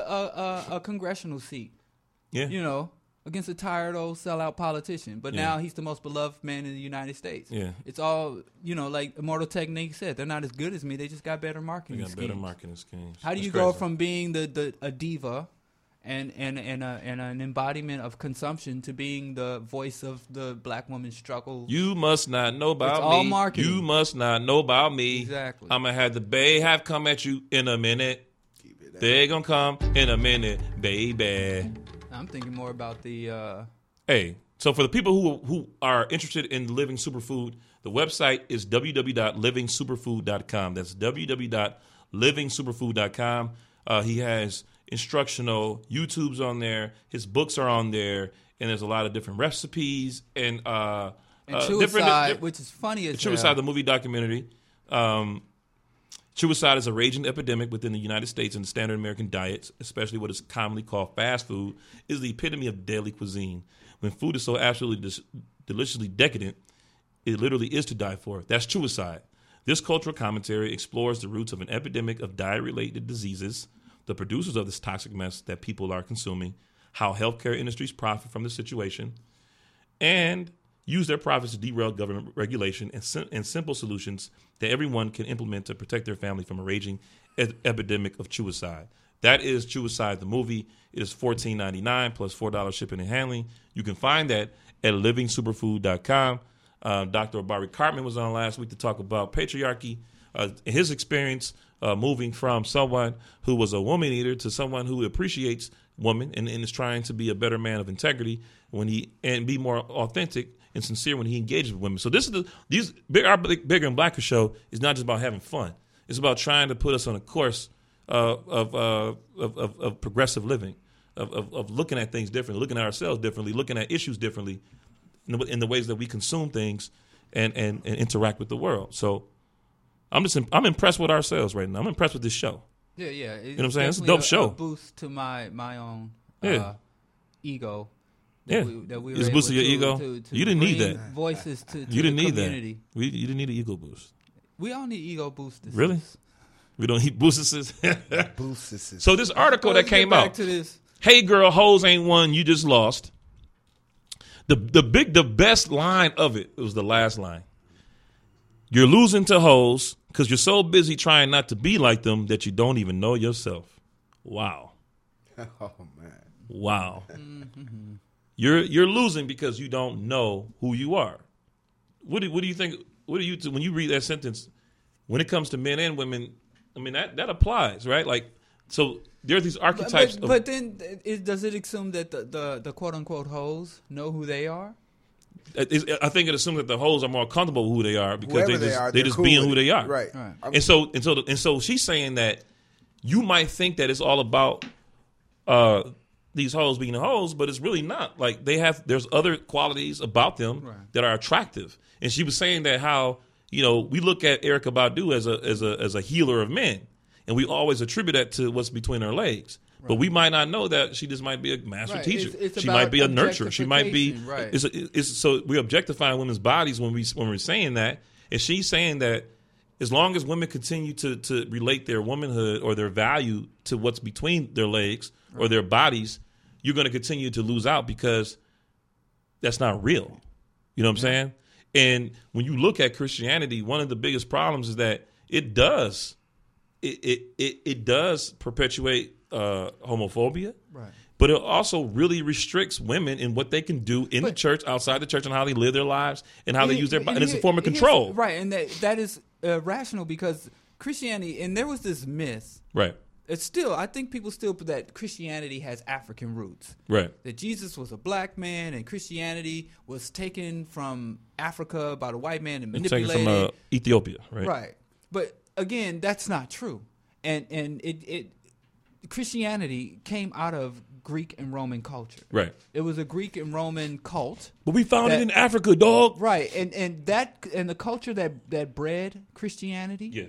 a, a congressional seat. Yeah. you know, against a tired old sellout politician. But Yeah. now he's the most beloved man in the United States. Yeah. It's all, you know, like Immortal Technique said, they're not as good as me. They just got better we marketing got better marketing schemes. How do That's you go crazy. from being the, the a diva and and and, a, and an embodiment of consumption to being the voice of the black woman's struggle? You must not know about It's all me. marketing. You must not know about me. Exactly. I'm gonna have the Bay have come at you in a minute. Keep it They gonna come in a minute, baby. I'm thinking more about the. Uh, Hey, so for the people who who are interested in living superfood, the website is www.livingsuperfood.com. That's www.livingsuperfood.com. Uh, he has instructional YouTubes on there. His books are on there, and there's a lot of different recipes and uh, and uh, Suicide, different. which is funny as Suicide, hell. the movie documentary. Um, Suicide is a raging epidemic within the United States, and the standard American diets, especially what is commonly called fast food, is the epitome of daily cuisine. When food is so absolutely dis- deliciously decadent, it literally is to die for. That's Suicide. This cultural commentary explores the roots of an epidemic of diet-related diseases, the producers of this toxic mess that people are consuming, how healthcare industries profit from the situation, and use their profits to derail government regulation and, sim- and simple solutions that everyone can implement to protect their family from a raging e- epidemic of suicide. That is Suicide the movie. It is fourteen ninety nine plus four dollars shipping and handling. You can find that at livingsuperfood.com. Uh, Dr. Barry Cartman was on last week to talk about patriarchy, uh, his experience uh, moving from someone who was a woman eater to someone who appreciates women and, and is trying to be a better man of integrity when he and be more authentic and sincere when he engages with women. So this is the these big our big, bigger and blacker show is not just about having fun. It's about trying to put us on a course uh, of, uh, of, of of progressive living, of, of of looking at things differently, looking at ourselves differently, looking at issues differently, in the, in the ways that we consume things and, and and interact with the world. So I'm just I'm impressed with ourselves right now. I'm impressed with this show. Yeah, yeah. It's know what I'm saying? It's a dope show. boost to my my own Yeah. uh, ego. Yeah. We, that we were It's able boosting your to- ego? to- to You didn't need that. Voices to, to You didn't the need community. that. We, you didn't need an ego boost. We all need ego boosters. Really? We don't need boosters. Boost this is- so this article that came back out. to this. Hey girl, hoes ain't one. You just lost. The the big the best line of it, it was the last line. You're losing to hoes because you're so busy trying not to be like them that you don't even know yourself. Wow. oh man. Wow. Mm-hmm. You're you're losing because you don't know who you are. What do what do you think? What do you when you read that sentence? When it comes to men and women, I mean that that applies, right? Like so, there are these archetypes. but, of, but then, uh, it, does it assume that the, the, the quote unquote hoes know who they are? Uh, uh, I think it assumes that the hoes are more comfortable with who they are because Whoever they they just are, they they're just cool being who they are, Right. Right. And so and so and so she's saying that you might think that it's all about uh, these hoes being hoes, but it's really not. Like they have there's other qualities about them Right. that are attractive. And she was saying that how you know we look at Erykah Badu as a as a as a healer of men, and we always attribute that to what's between her legs. But we might not know that she just might be a master Right. teacher. It's- it's she might be a nurturer. She might be. right. It's, it's so we're objectifying women's bodies when we when we're saying that. And she's saying that as long as women continue to to relate their womanhood or their value to what's between their legs or their bodies, you're going to continue to lose out because that's not real. You know what I'm saying? And when you look at Christianity, one of the biggest problems is that it does it it it, it does perpetuate uh, homophobia. Right. But it also really restricts women in what they can do in the church, outside the church, and how they live their lives and how they use their body. and And it's a form of control. right? And that that is uh, rational because Christianity, and there was this myth. Right. It's still, I think people still put that Christianity has African roots. Right. That Jesus was a black man, and Christianity was taken from Africa by the white man and It's taken from uh, Ethiopia. Right. Right. But again, that's not true. And and it, it Christianity came out of Greek and Roman culture. Right. It was a Greek and Roman cult. But we found That- it in Africa, dog. Right. And and that and the culture that that bred Christianity Yeah.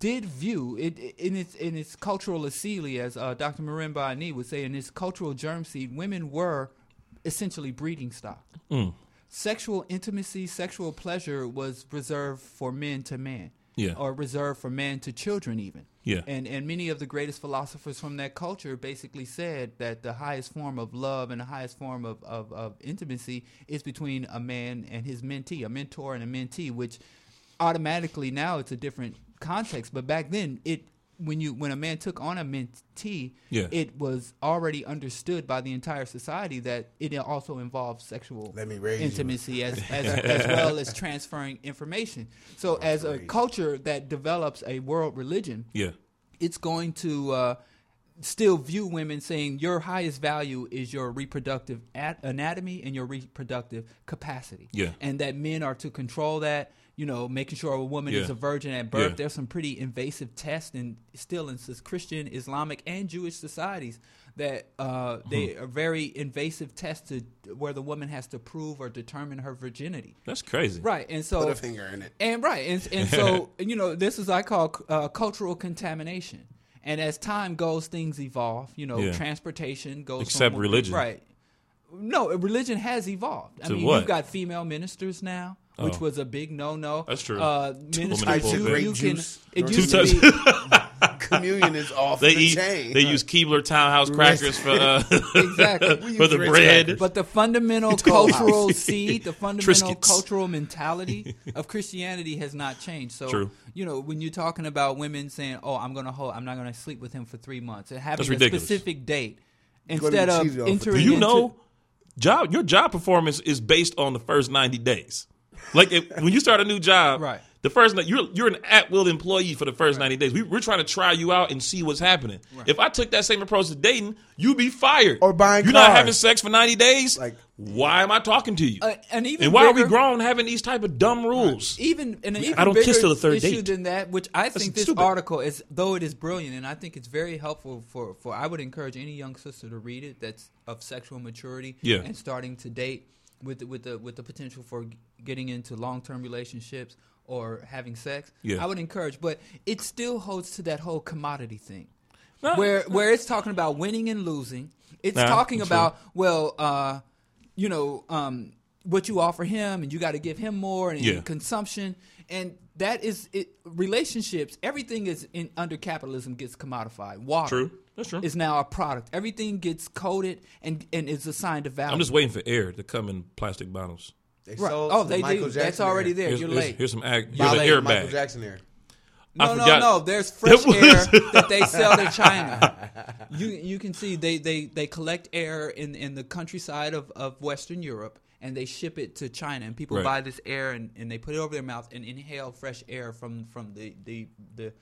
Did view it in its in its cultural asili, as uh, Dr. Marimba Ani would say, in its cultural germ seed, women were essentially breeding stock. Mm. Sexual intimacy, sexual pleasure was reserved for men to men, Yeah. or reserved for men to children, even. Yeah. And and many of the greatest philosophers from that culture basically said that the highest form of love and the highest form of, of, of intimacy is between a man and his mentee, a mentor and a mentee, which automatically now it's a different context. But back then it when you when a man took on a mentee, Yeah. it was already understood by the entire society that it also involves sexual Let me raise intimacy as, as, as well as transferring information. So as a raise. culture that develops a world religion, Yeah. it's going to uh, still view women saying your highest value is your reproductive at- anatomy and your reproductive capacity. Yeah. And that men are to control that, you know, making sure a woman is a virgin at birth. Yeah. There's some pretty invasive tests and still in Christian, Islamic, and Jewish societies that uh, they Hmm. are very invasive tests to where the woman has to prove or determine her virginity. That's crazy. Right. And so Put a finger in it. and right, and, and so you know, this is I call uh, cultural contamination. And as time goes, things evolve. You know, Yeah. transportation goes. Except from, religion. right? No, religion has evolved. I mean, what? you've got female ministers now, which Oh. was a big no-no. That's true. Uh, Two ministers, types you, can. It Two used types- to be Communion is off They the eat. chain. They use Keebler Townhouse crackers for uh, exactly. for the bread. crackers. But the fundamental cultural House. seed, the fundamental Triscuits. cultural mentality of Christianity has not changed. So, True. you know, when you're talking about women saying, "Oh, I'm going to hold, I'm not going to sleep with him for three months," and having That's a ridiculous. specific date instead of cheated entering Do you know job your job performance is based on the first 90 days. Like if, when you start a new job, Right. The first you're you're an at will employee for the first 90 days. We, we're trying to try you out and see what's happening. If I took that same approach to dating, you'd be fired. Or buying You're not having sex for 90 days. Like- why am I talking to you? Uh, and even and why are we bigger- grown having these type of dumb rules? even and an even I don't bigger kiss till the third issue date. than that, which I think this stupid. article is, though it is brilliant, and I think it's very helpful for for. I would encourage any young sister to read it that's of sexual maturity Yeah. and starting to date with the, with the with the potential for getting into long term relationships or having sex. Yeah. I would encourage, but it still holds to that whole commodity thing. No. where where it's talking about winning and losing. It's Nah, talking true. about well, uh, you know, um, what you offer him, and you got to give him more, and, Yeah. consumption, and that is it. Relationships, everything is in under capitalism gets commodified. Water, True. That's true. is now a product. Everything gets coded and and is assigned a value. I'm just waiting for air to come in plastic bottles. They Right. sold Oh, they Michael do. Jackson That's already air. there. Here's, You're here's, late. here's some ag, here's You're an late. air Michael bag. Jackson air. I No, no, forgot. no. There's fresh air that they sell to China. You you can see they, they, they collect air in, in the countryside of, of Western Europe and they ship it to China and people Right. buy this air and, and they put it over their mouth and inhale fresh air from from the the the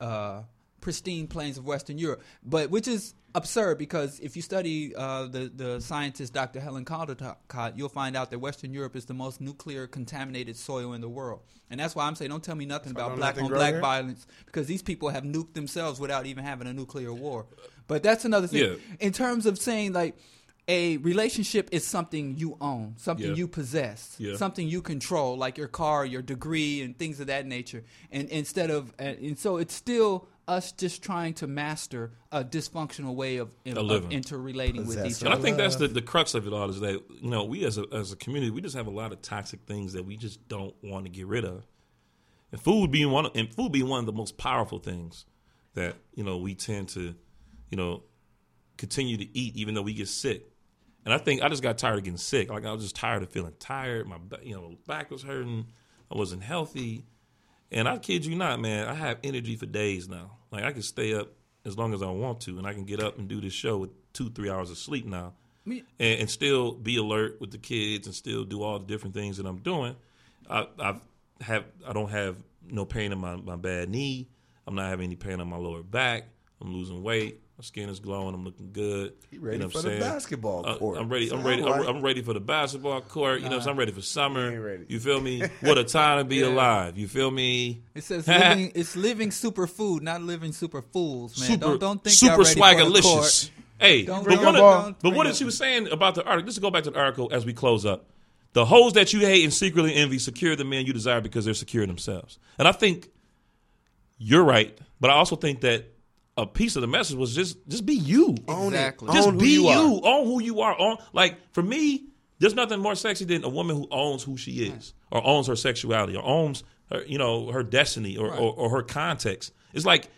uh, pristine plains of Western Europe. But which is absurd because if you study uh, the the scientist Dr. Helen Caldicott, you'll find out that Western Europe is the most nuclear contaminated soil in the world. And that's why I'm saying don't tell me nothing about black nothing on black there? violence because these people have nuked themselves without even having a nuclear war. But that's another thing. Yeah. In terms of saying like a relationship is something you own, something Yeah. you possess, Yeah. something you control, like your car, your degree, and things of that nature. And instead of, and, and so it's still us just trying to master a dysfunctional way of, of, living. interrelating with each Possessive. And other. I think that's the, the crux of it all is that you know we as a as a community we just have a lot of toxic things that we just don't want to get rid of, and food being one of, and food being one of the most powerful things that you know we tend to you know continue to eat even though we get sick. And I think I just got tired of getting sick. Like I was just tired of feeling tired. My you know back was hurting. I wasn't healthy. And I kid you not, man, I have energy for days now. Like I can stay up as long as I want to, and I can get up and do this show with two, three hours of sleep now, and, and still be alert with the kids and still do all the different things that I'm doing. I, I've have I don't have no pain in my, my bad knee. I'm not having any pain on my lower back. I'm losing weight. My skin is glowing. I'm looking good. He ready what for I'm the saying? basketball Uh, court. I'm ready. I'm ready. I'm, like- I'm ready for the basketball court. You know, so I'm ready for summer. You ain't ready. You feel me? What a time to be Yeah. alive. You feel me? It says living, it's living super food, not living super fools, man. super, don't don't think super y'all ready for the swagalicious. court. Hey, Don't but bring what, up did- but what did she was saying about the article? Just to go back to the article as we close up. The hoes that you hate and secretly envy secure the men you desire because they're secure themselves. And I think you're right, but I also think that a piece of the message was just just be you. Own it. Exactly. Just Own who be you. you. Own who you are. Own like for me, there's nothing more sexy than a woman who owns who she is, or owns her sexuality, or owns her, you know, her destiny, or, or, or her context. It's like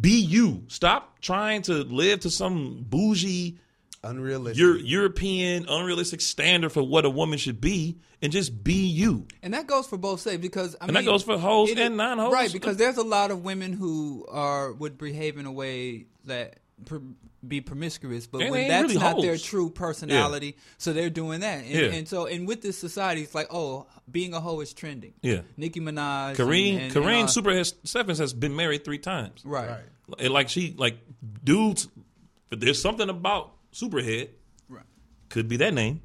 be you. Stop trying to live to some bougie, Unrealistic. your European, unrealistic standard for what a woman should be, and just be you. And that goes for both sides because I And mean, that goes for hoes it- and non-hoes. right? Because there's a lot of women who are would behave in a way that pr- be promiscuous, but And when that's really not their true personality, so they're doing that. And, Yeah. and so, and with this society, it's like, oh, being a hoe is trending. Yeah. Nicki Minaj, Karrine, and, and, Karrine and, uh, Super has, Steffans has been married three times. right. Right. And like she, like dudes, there's something about Superhead. Right. Could be that name,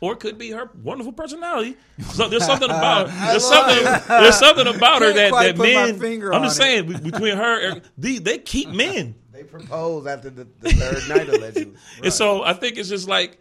or it could be her wonderful personality. So there's something about there's something there's something about her that that men. I'm just on it. saying between her, and- they they keep men, They propose after the, the third night allegedly. and so I think it's just like.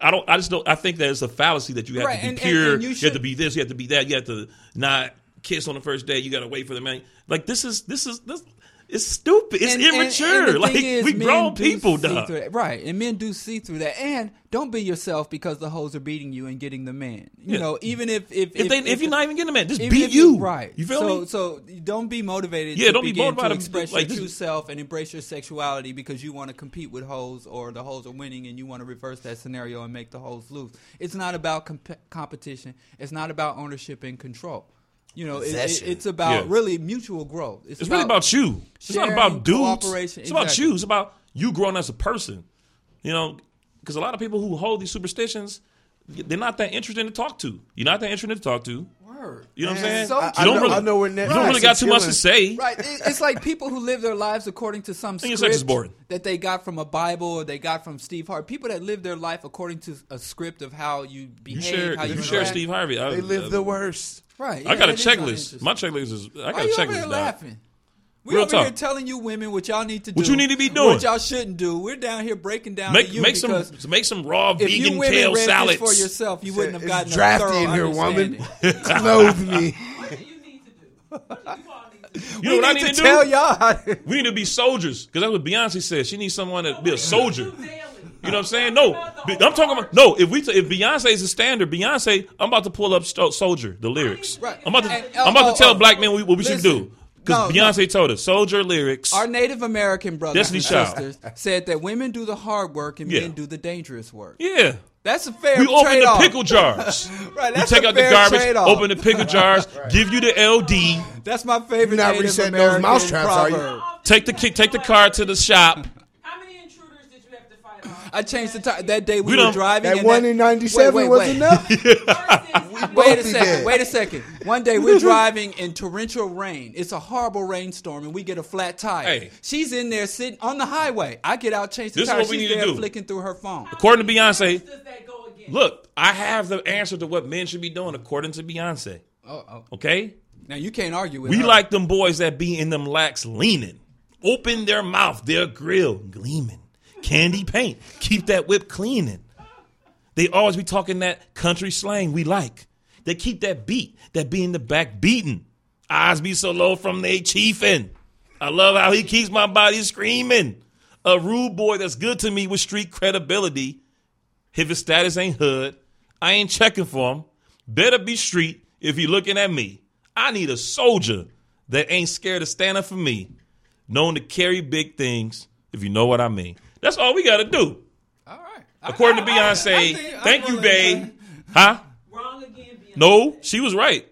I don't. I just don't. I think that it's a fallacy that you have Right, to be and- and- pure. and you you, have to be this. You have to be that. You have to not kiss on the first day. You got to wait for the man. Like this is this is this. It's stupid. It's And- and- immature. and the like is, we grown people, dog. right? And men do see through that. And don't be yourself because the hoes are beating you and getting the man. You Yeah. know, even if if If, they, if, you're not even getting a man, just even be you. right? You feel so, me? So don't be motivated. Yeah, to don't be motivated to express like, your true self and embrace your sexuality because you want to compete with hoes or the hoes are winning and you want to reverse that scenario and make the hoes lose. It's not about comp- competition. It's not about ownership and control. You know, it, it, it's about Yeah. really mutual growth. it's really about you. It's not about dudes. cooperation. It's about you. It's about you growing as a person. You know, because a lot of people who hold these superstitions, they're not that interesting to talk to. You're not that interesting to talk to. Word. You know what I'm saying? so I, you I don't know, really, I know where you Netflix don't really got too much to say. Right. It- It's like people who live their lives according to some script sex that they got from a Bible or they got from Steve Harvey. People that live their life according to a script of how you You behave, share, how you, you share. Steve Harvey. I, They live I- the worst. Right. I got a it is not checklist. My checklist is I got Why a you over checklist. here dog. laughing? We Real over here telling you women what y'all need to do. What you need to be doing. What y'all shouldn't do. We're down here breaking down Make to you make some make some raw if you vegan women kale read salads. this for yourself, you wouldn't have It's gotten drafty a thorough in here, woman. understanding. Clothe me. you need to do. You need to do. You what I need to, do? tell y'all. how to- We need to be soldiers because that's what Beyonce said. She needs someone to be a soldier. You know what I'm saying? No, I'm talking about no. If we t- if Beyonce is a standard, Beyonce, I'm about to pull up Soldier, the lyrics. Right. I'm about to And- I'm about oh, to tell oh, black oh, men what we should listen. do because No, no. Beyonce told us Soldier lyrics. Our Native American brothers Destiny and Child. sisters said that women do the hard work and Yeah. men do the dangerous work. yeah. That's a fair We open the trade-off. pickle jars. Right, we take a out the garbage, trade-off. open the pickle jars, give you the LD, That's my favorite You're not Native resetting those American mousetraps, are you? proverb. take the take the car to the shop. How many intruders did you have to fight off? I changed the time that day we, We were driving. That and one in '97 wait, wait, was wait. enough. Wait a second. dead. Wait a second. One day we're driving in torrential rain. It's a horrible rainstorm, and we get a flat tire. Hey. She's in there sitting on the highway. I get out, change the This is tire. what we She's need to there do. flicking through her phone. According to Beyonce, Does that go again? look, I have the answer to what men should be doing according to Beyonce. Oh, oh. Okay? Now you can't argue with it. We her. like them boys that be in them lacks leaning. Open their mouth, their grill gleaming. Candy paint. Keep that whip cleaning. They always be talking that country slang we like. They keep that beat, that be in the back beating. Eyes be so low from they chiefin'. I love how he keeps my body screaming. A rude boy that's good to me with street credibility. If his status ain't hood, I ain't checking for him. Better be street if he looking at me. I need a soldier that ain't scared to stand up for me, known to carry big things, if you know what I mean. That's all we got to do. All right. According to I- I- I Beyonce, think- I'm thank you, willing to- babe. Huh? Wrong again. Beyonce. No, she was right.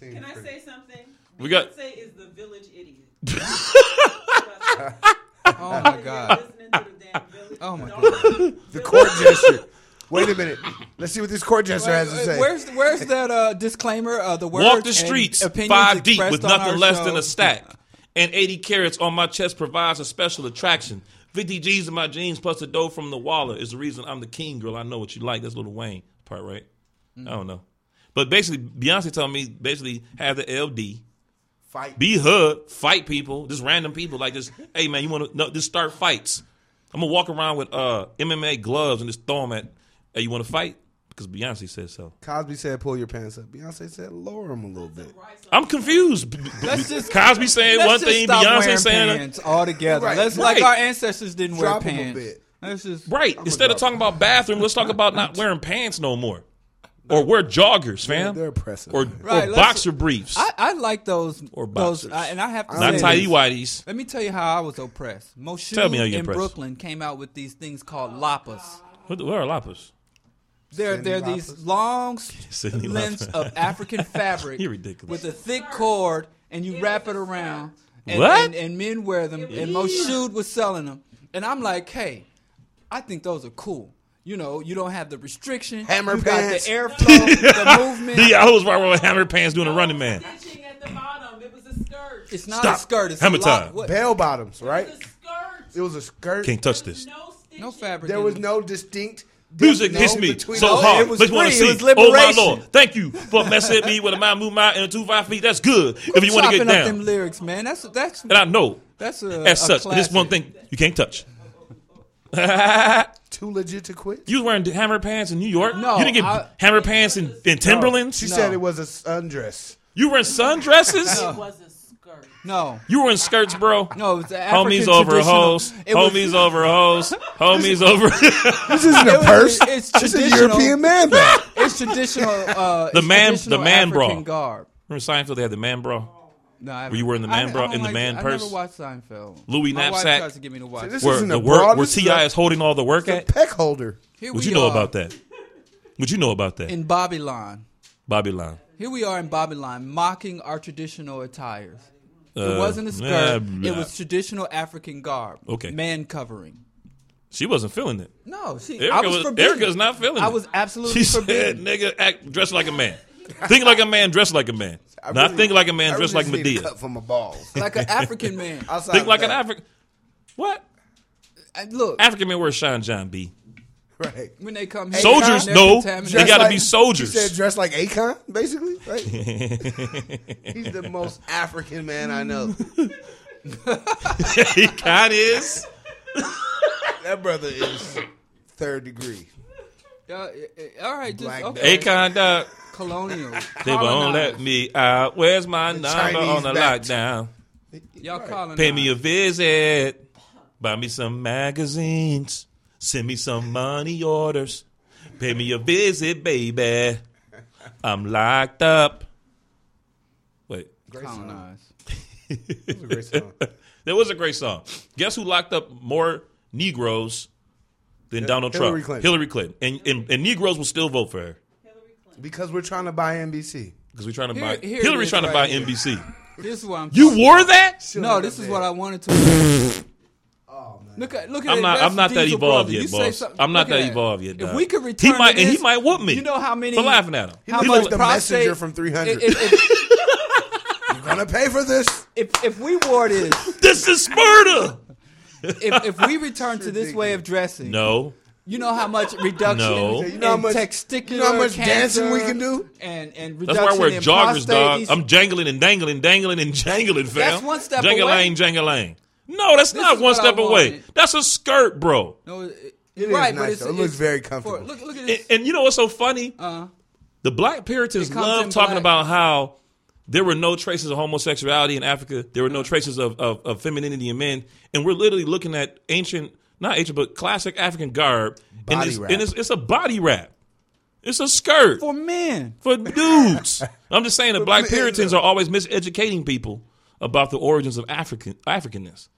Can I say something? We got- Beyonce is the village idiot. Oh my god. Listening to the damn village. Oh my Don't- The court gesture. Wait a minute. Let's see what this court gesture has to say. Where's where's that uh, disclaimer? Uh, the words Walk the streets opinions five deep with nothing less show. than a stack. And 80 carats on my chest provides a special attraction. 50 G's in my jeans plus the dough from the wallet is the reason I'm the king, girl. I know what you like. That's Little Wayne part, right? I don't know. But basically, Beyonce told me basically have the LD, Fight. be hood, fight people, just random people. Like just, hey man, you want to no, just start fights. I'm gonna walk around with uh, MMA gloves and just throw them at. Hey, you want to fight? Because Beyonce said so. Cosby said, "Pull your pants up." Beyonce said, "Lower them a little bit." I'm confused. Let's just- Cosby saying Let's one just thing, stop Beyonce saying pants altogether. Right, Let's right. like our ancestors didn't Drop wear 'em a pants. bit. Let's just right. Instead of talking about bathroom, let's talk about not wearing pants no more, or wear joggers, fam, They're oppressive. or, Right, or boxer briefs, I, I like those Or those. I, and I have to not say tidy whities. Let me tell you how I was oppressed. Moshe Tell me how you're in oppressed. Brooklyn came out with these things called lapas. What, where are lapas? They're Cindy they're these lapas? long Cindy lengths lapas. of African fabric You're ridiculous. with a thick cord, and you wrap it around. And, What? And, and men wear them, and Moshood was selling them. And I'm like, hey, I think those are cool. You know, you don't have the restriction. Hammer you pants. got the airflow, the movement. The I was wearing hammer pants doing a running man. Stitching at the bottom. It was a skirt. It's not Stop. a skirt. It's Hammer a lot. time. What? Bell bottoms, right? It was a skirt. It was a skirt. Can't touch this. No stitching. No fabric. There in was it. no distinct. Music no hits me so the- hard. it was want to free. see. It was oh my lord! Thank you for messing with me with a man move my and two five feet. That's good. If you want to get up them down, lyrics, man. That's that's and I know that's a as a such. This one thing you can't touch. Too legit to quit. You was wearing hammer pants in New York. No, you didn't get I- hammer pants in, in Timberlands. She No. said it was a sundress. You were in sundresses. It was a skirt. No, You were in skirts, bro. no, it's the Homies over traditional- hoes. It was- Homies over hoes. Homies over. This isn't a was- purse. it's this is a traditional. European man bag. It's traditional. Uh, The it's man- traditional the man bra. Garb. Remember Seinfeld? They had the man bra. No, I Were you wearing the man I- I bra don't in the like- man I purse? never watched Seinfeld. Louis My wife knapsack? tries to get me to watch. This it. Where isn't the a work, where Ti is holding all the work A at. peck holder. Here What we you know about that? What you know about that? in Babylon? Babylon. Here we are in Babylon, mocking our traditional attires. It Uh, wasn't a nah, skirt. blah. it was traditional African garb. Okay. man covering. She wasn't feeling it. No, see, Erica I was, was, forbidden. Erica's not feeling I it. I was absolutely She forbidden. said, "Nigga, act dress like a man. think like a man, dress like a man. I Not really- think like a man, I dress really like just Madea. Cut from my balls. like an African man. Outside Think of like an African. What? And look, African men wear Shine John B. Right. when they come here, Soldiers, no. They gotta like- be soldiers. She said dressed like Akon, basically. Right. He's the most African man I know. he kind of is. That brother is third degree. Uh, all right, just Black okay. Akon, dog. colonial. They won't let me out. Where's my The number Chinese on the backed. lockdown? Y'all colonized. Pay me a visit. Buy me some magazines. Send me some money orders. Pay me a visit, baby. I'm locked up. Wait, Great song. colonized. It was a great song. that was a great song. Guess who locked up more Negroes than Donald Hillary Trump? Clinton. Hillary Clinton. And, and and Negroes will still vote for her Hillary Clinton. Because we're trying to buy NBC. because we're trying to Here- buy. here Hillary's is trying to buy here. NBC. This is what I'm. You talking wore that? No, this is what I wanted to. Oh man. Look at look at I'm not. I'm not that evolved brother. yet, You boss. I'm not look at that evolved yet. If we could return he might, to and he might whoop me. You know how many for laughing at him. How He much like the prostate- messenger from 300. If, if, You're gonna pay for this. if, if we wore this, This is murder. if, if we return to this way of dressing, No, you know how much reduction No. in, You know how much- testicular you know how much cancer dancing we can do? and and that's reduction why I wear in joggers, dog. I'm jangling and dangling, dangling and jangling, fam. That's one step Jangling, away. jangling. No, that's This not one step away. That's a skirt, bro. no, it, It is right, nice, but it's, though. It looks it's- very for- comfortable. Look, look at And, this. and you know what's so funny? Uh, The black Puritans love talking black. about how there were no traces of homosexuality in Africa. There were no traces of, of, of femininity in men. And we're literally looking at ancient, not ancient, but classic African garb. and Body it's, wrap. and it's, it's a body wrap. It's a skirt for men. for dudes. I'm just saying that black Puritans are always miseducating people about the origins of African Africanness.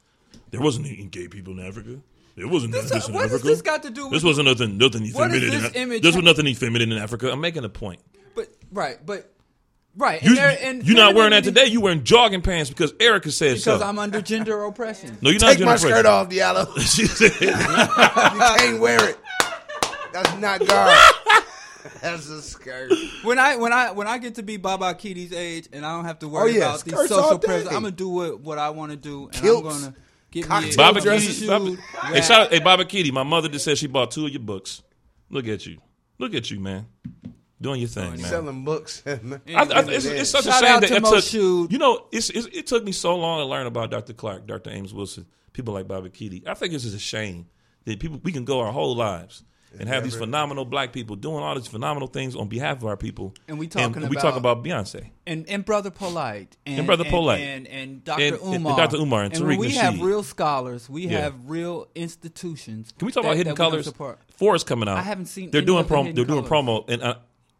There wasn't any gay people in Africa. There wasn't This- this uh, in what does Africa. this got to do with- This wasn't nothing, nothing What does effeminate. this in, image this was nothing effeminate in Africa. I'm making a point. But right, but right. You, and there- and you're not wearing that today. You're wearing jogging pants because Erica said because so. I'm under gender oppression. no, you're not Take doing my it for- skirt off, Diallo. She said, You can't wear it. That's not garb. That's a skirt. When I when I when I get to be Baba Keidi's age and I don't have to worry Oh, yeah, about these social pressures, I'm gonna do what, what I want to do, and Kilts, I'm gonna get cocktail me a Baba dresses. Keidi. Baba, hey, shout out, hey, Baba Keidi. My mother just said she bought two of your books. Look at you. Look at you, man. Doing your thing, oh, man. Selling books. I, I, it's, it's such Shout a shame that to it took. Moshood. You know, it's, it's, it took me so long to learn about Dr. Clarke, Dr. Amos Wilson, people like Bobby Keidi. I think it's just a shame that people we can go our whole lives and have these phenomenal black people doing all these phenomenal things on behalf of our people. And we talking we talk about- about Beyonce. and and brother Polight and, Brother Polight. and and, Dr. And- and Umar Dr. Umar and Tariq we have real scholars, we Yeah. have real institutions. Can we talk that- about Hidden that we don't Colors? is coming out. I haven't seen They're doing promo. They're doing Colours. promo, and uh,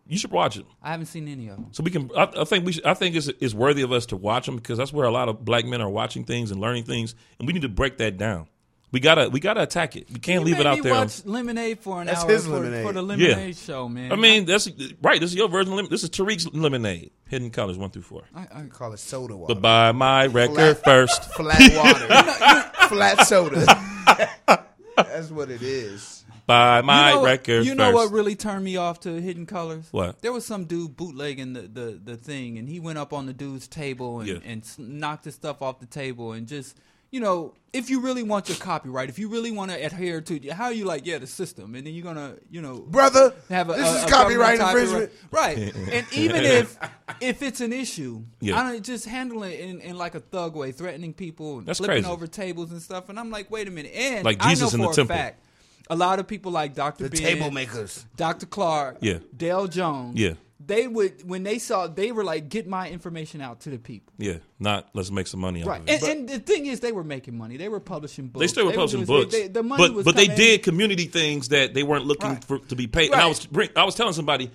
you should watch it. I haven't seen any of them. So we can. I, I think we. Should, I think it's, it's worthy of us to watch them because that's where a lot of black men are watching things and learning things, and we need to break that down. We gotta. We gotta attack it. We can't You leave it out me there. Watch Lemonade for an That's hour his for, Lemonade. for the Yeah. Lemonade show, man. I mean, that's right. This is your version. Of this is Tariq's lemonade. Hidden colors one through four. I, I, Call it soda water. But buy my record first. Flat water. Flat soda. That's what it is. Buy my you know, record You know first. what really turned me off to Hidden Colors? What? There was some dude bootlegging the, the, the thing, and he went up on the dude's table and, Yeah. and knocked his stuff off the table, and just you know, if you really want your copyright, if you really want to adhere to, how are you like, yeah, the system, and then you're gonna, you know, Brother, have a, this a- is a copyright infringement. right? And even if if it's an issue, Yeah. I don't just handle it in, in like a thug way, threatening people, and That's flipping crazy. over tables and stuff. And I'm like, wait a minute, and Like I Jesus know in the for a temple. fact, a lot of people like Dr. The Ben, table makers. Dr. Clarke, Yeah. Dale Jones, Yeah. They would when they saw they were like, get my information out to the people. Yeah, not let's make some money Right, off of it. and, and the thing is, they were making money. They were publishing books. They still were publishing doing- books, they- the money but was but they did community things that they weren't looking Right. for to be paid. And I was bring, I was telling somebody,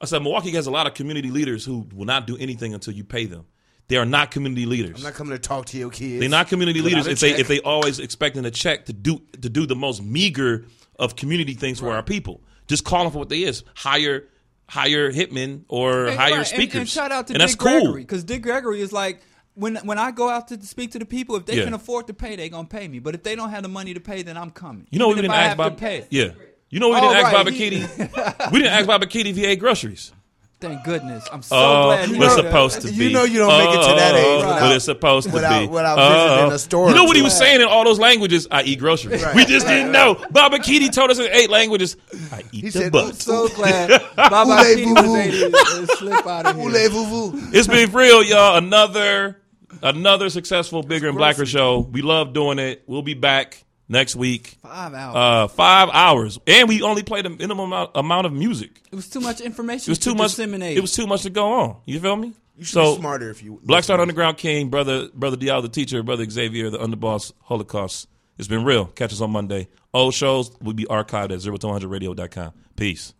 I said Milwaukee has a lot of community leaders who will not do anything until you pay them. They are not community leaders. I'm not coming to talk to your kids. They're not community without leaders a if they check. if they always expecting a check to do to do the most meager of community things for our people. Just call them for what they is. Hire hire hitmen or And- hire right, and- speakers. And, shout out to and Dick that's cool. Gregory because Dick Gregory is like when when I go out to speak to the people, if they Yeah. can afford to pay, they gonna pay me. But if they don't have the money to pay, then I'm coming. You know we Even didn't if I ask have Bob. to pay. Yeah. You know we Oh, didn't ask right, Baba Keidi. we didn't ask Baba Keidi if he ate groceries. Thank goodness. I'm so Oh, glad. he we're did that. supposed to You know you don't make it to that uh, age Oh, without- but it's supposed to without- be. without Oh. visiting uh, a store You know what he was saying in all those languages? I eat groceries. Right. We just didn't know. Baba Keidi told us in eight languages. I eat He the said, butt. So glad Baba Oule Keidi was able to slip out of here. It's been real, y'all. Another another successful, bigger and blacker show. We love doing it. We'll be back next week. Five hours. Uh, five hours, and we only played a minimum amount, amount of music. it was too much information. It was too to much. Disseminate. It was too much to go on. You feel me? You should so be smarter if you. Black Star Underground King, brother, brother Diallo the teacher, brother Xavier the underboss, Holocaust. It's been real. Catch us on Monday. Old shows will be archived at 0200radio.com. Peace.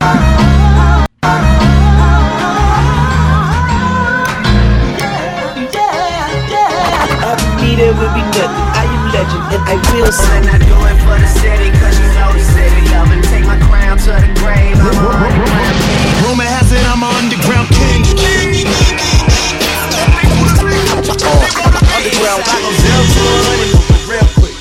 Up me there will be nothing. I am legend and I will I sing. not do it for the city, cause you know the city love and take my crown to the grave. I'm a underground king. Rumor has it I'm an underground king. Underground. I go zero to a hundred real quick.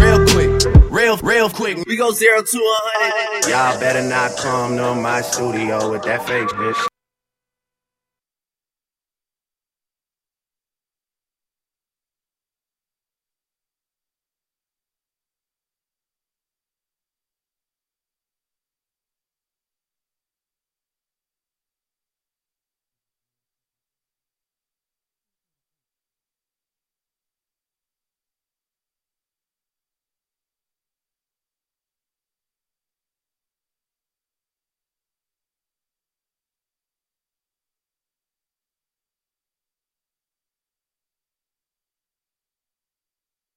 Real quick. Real, real quick. We go zero to a hundred. Y'all better not come to my studio with that fake bitch.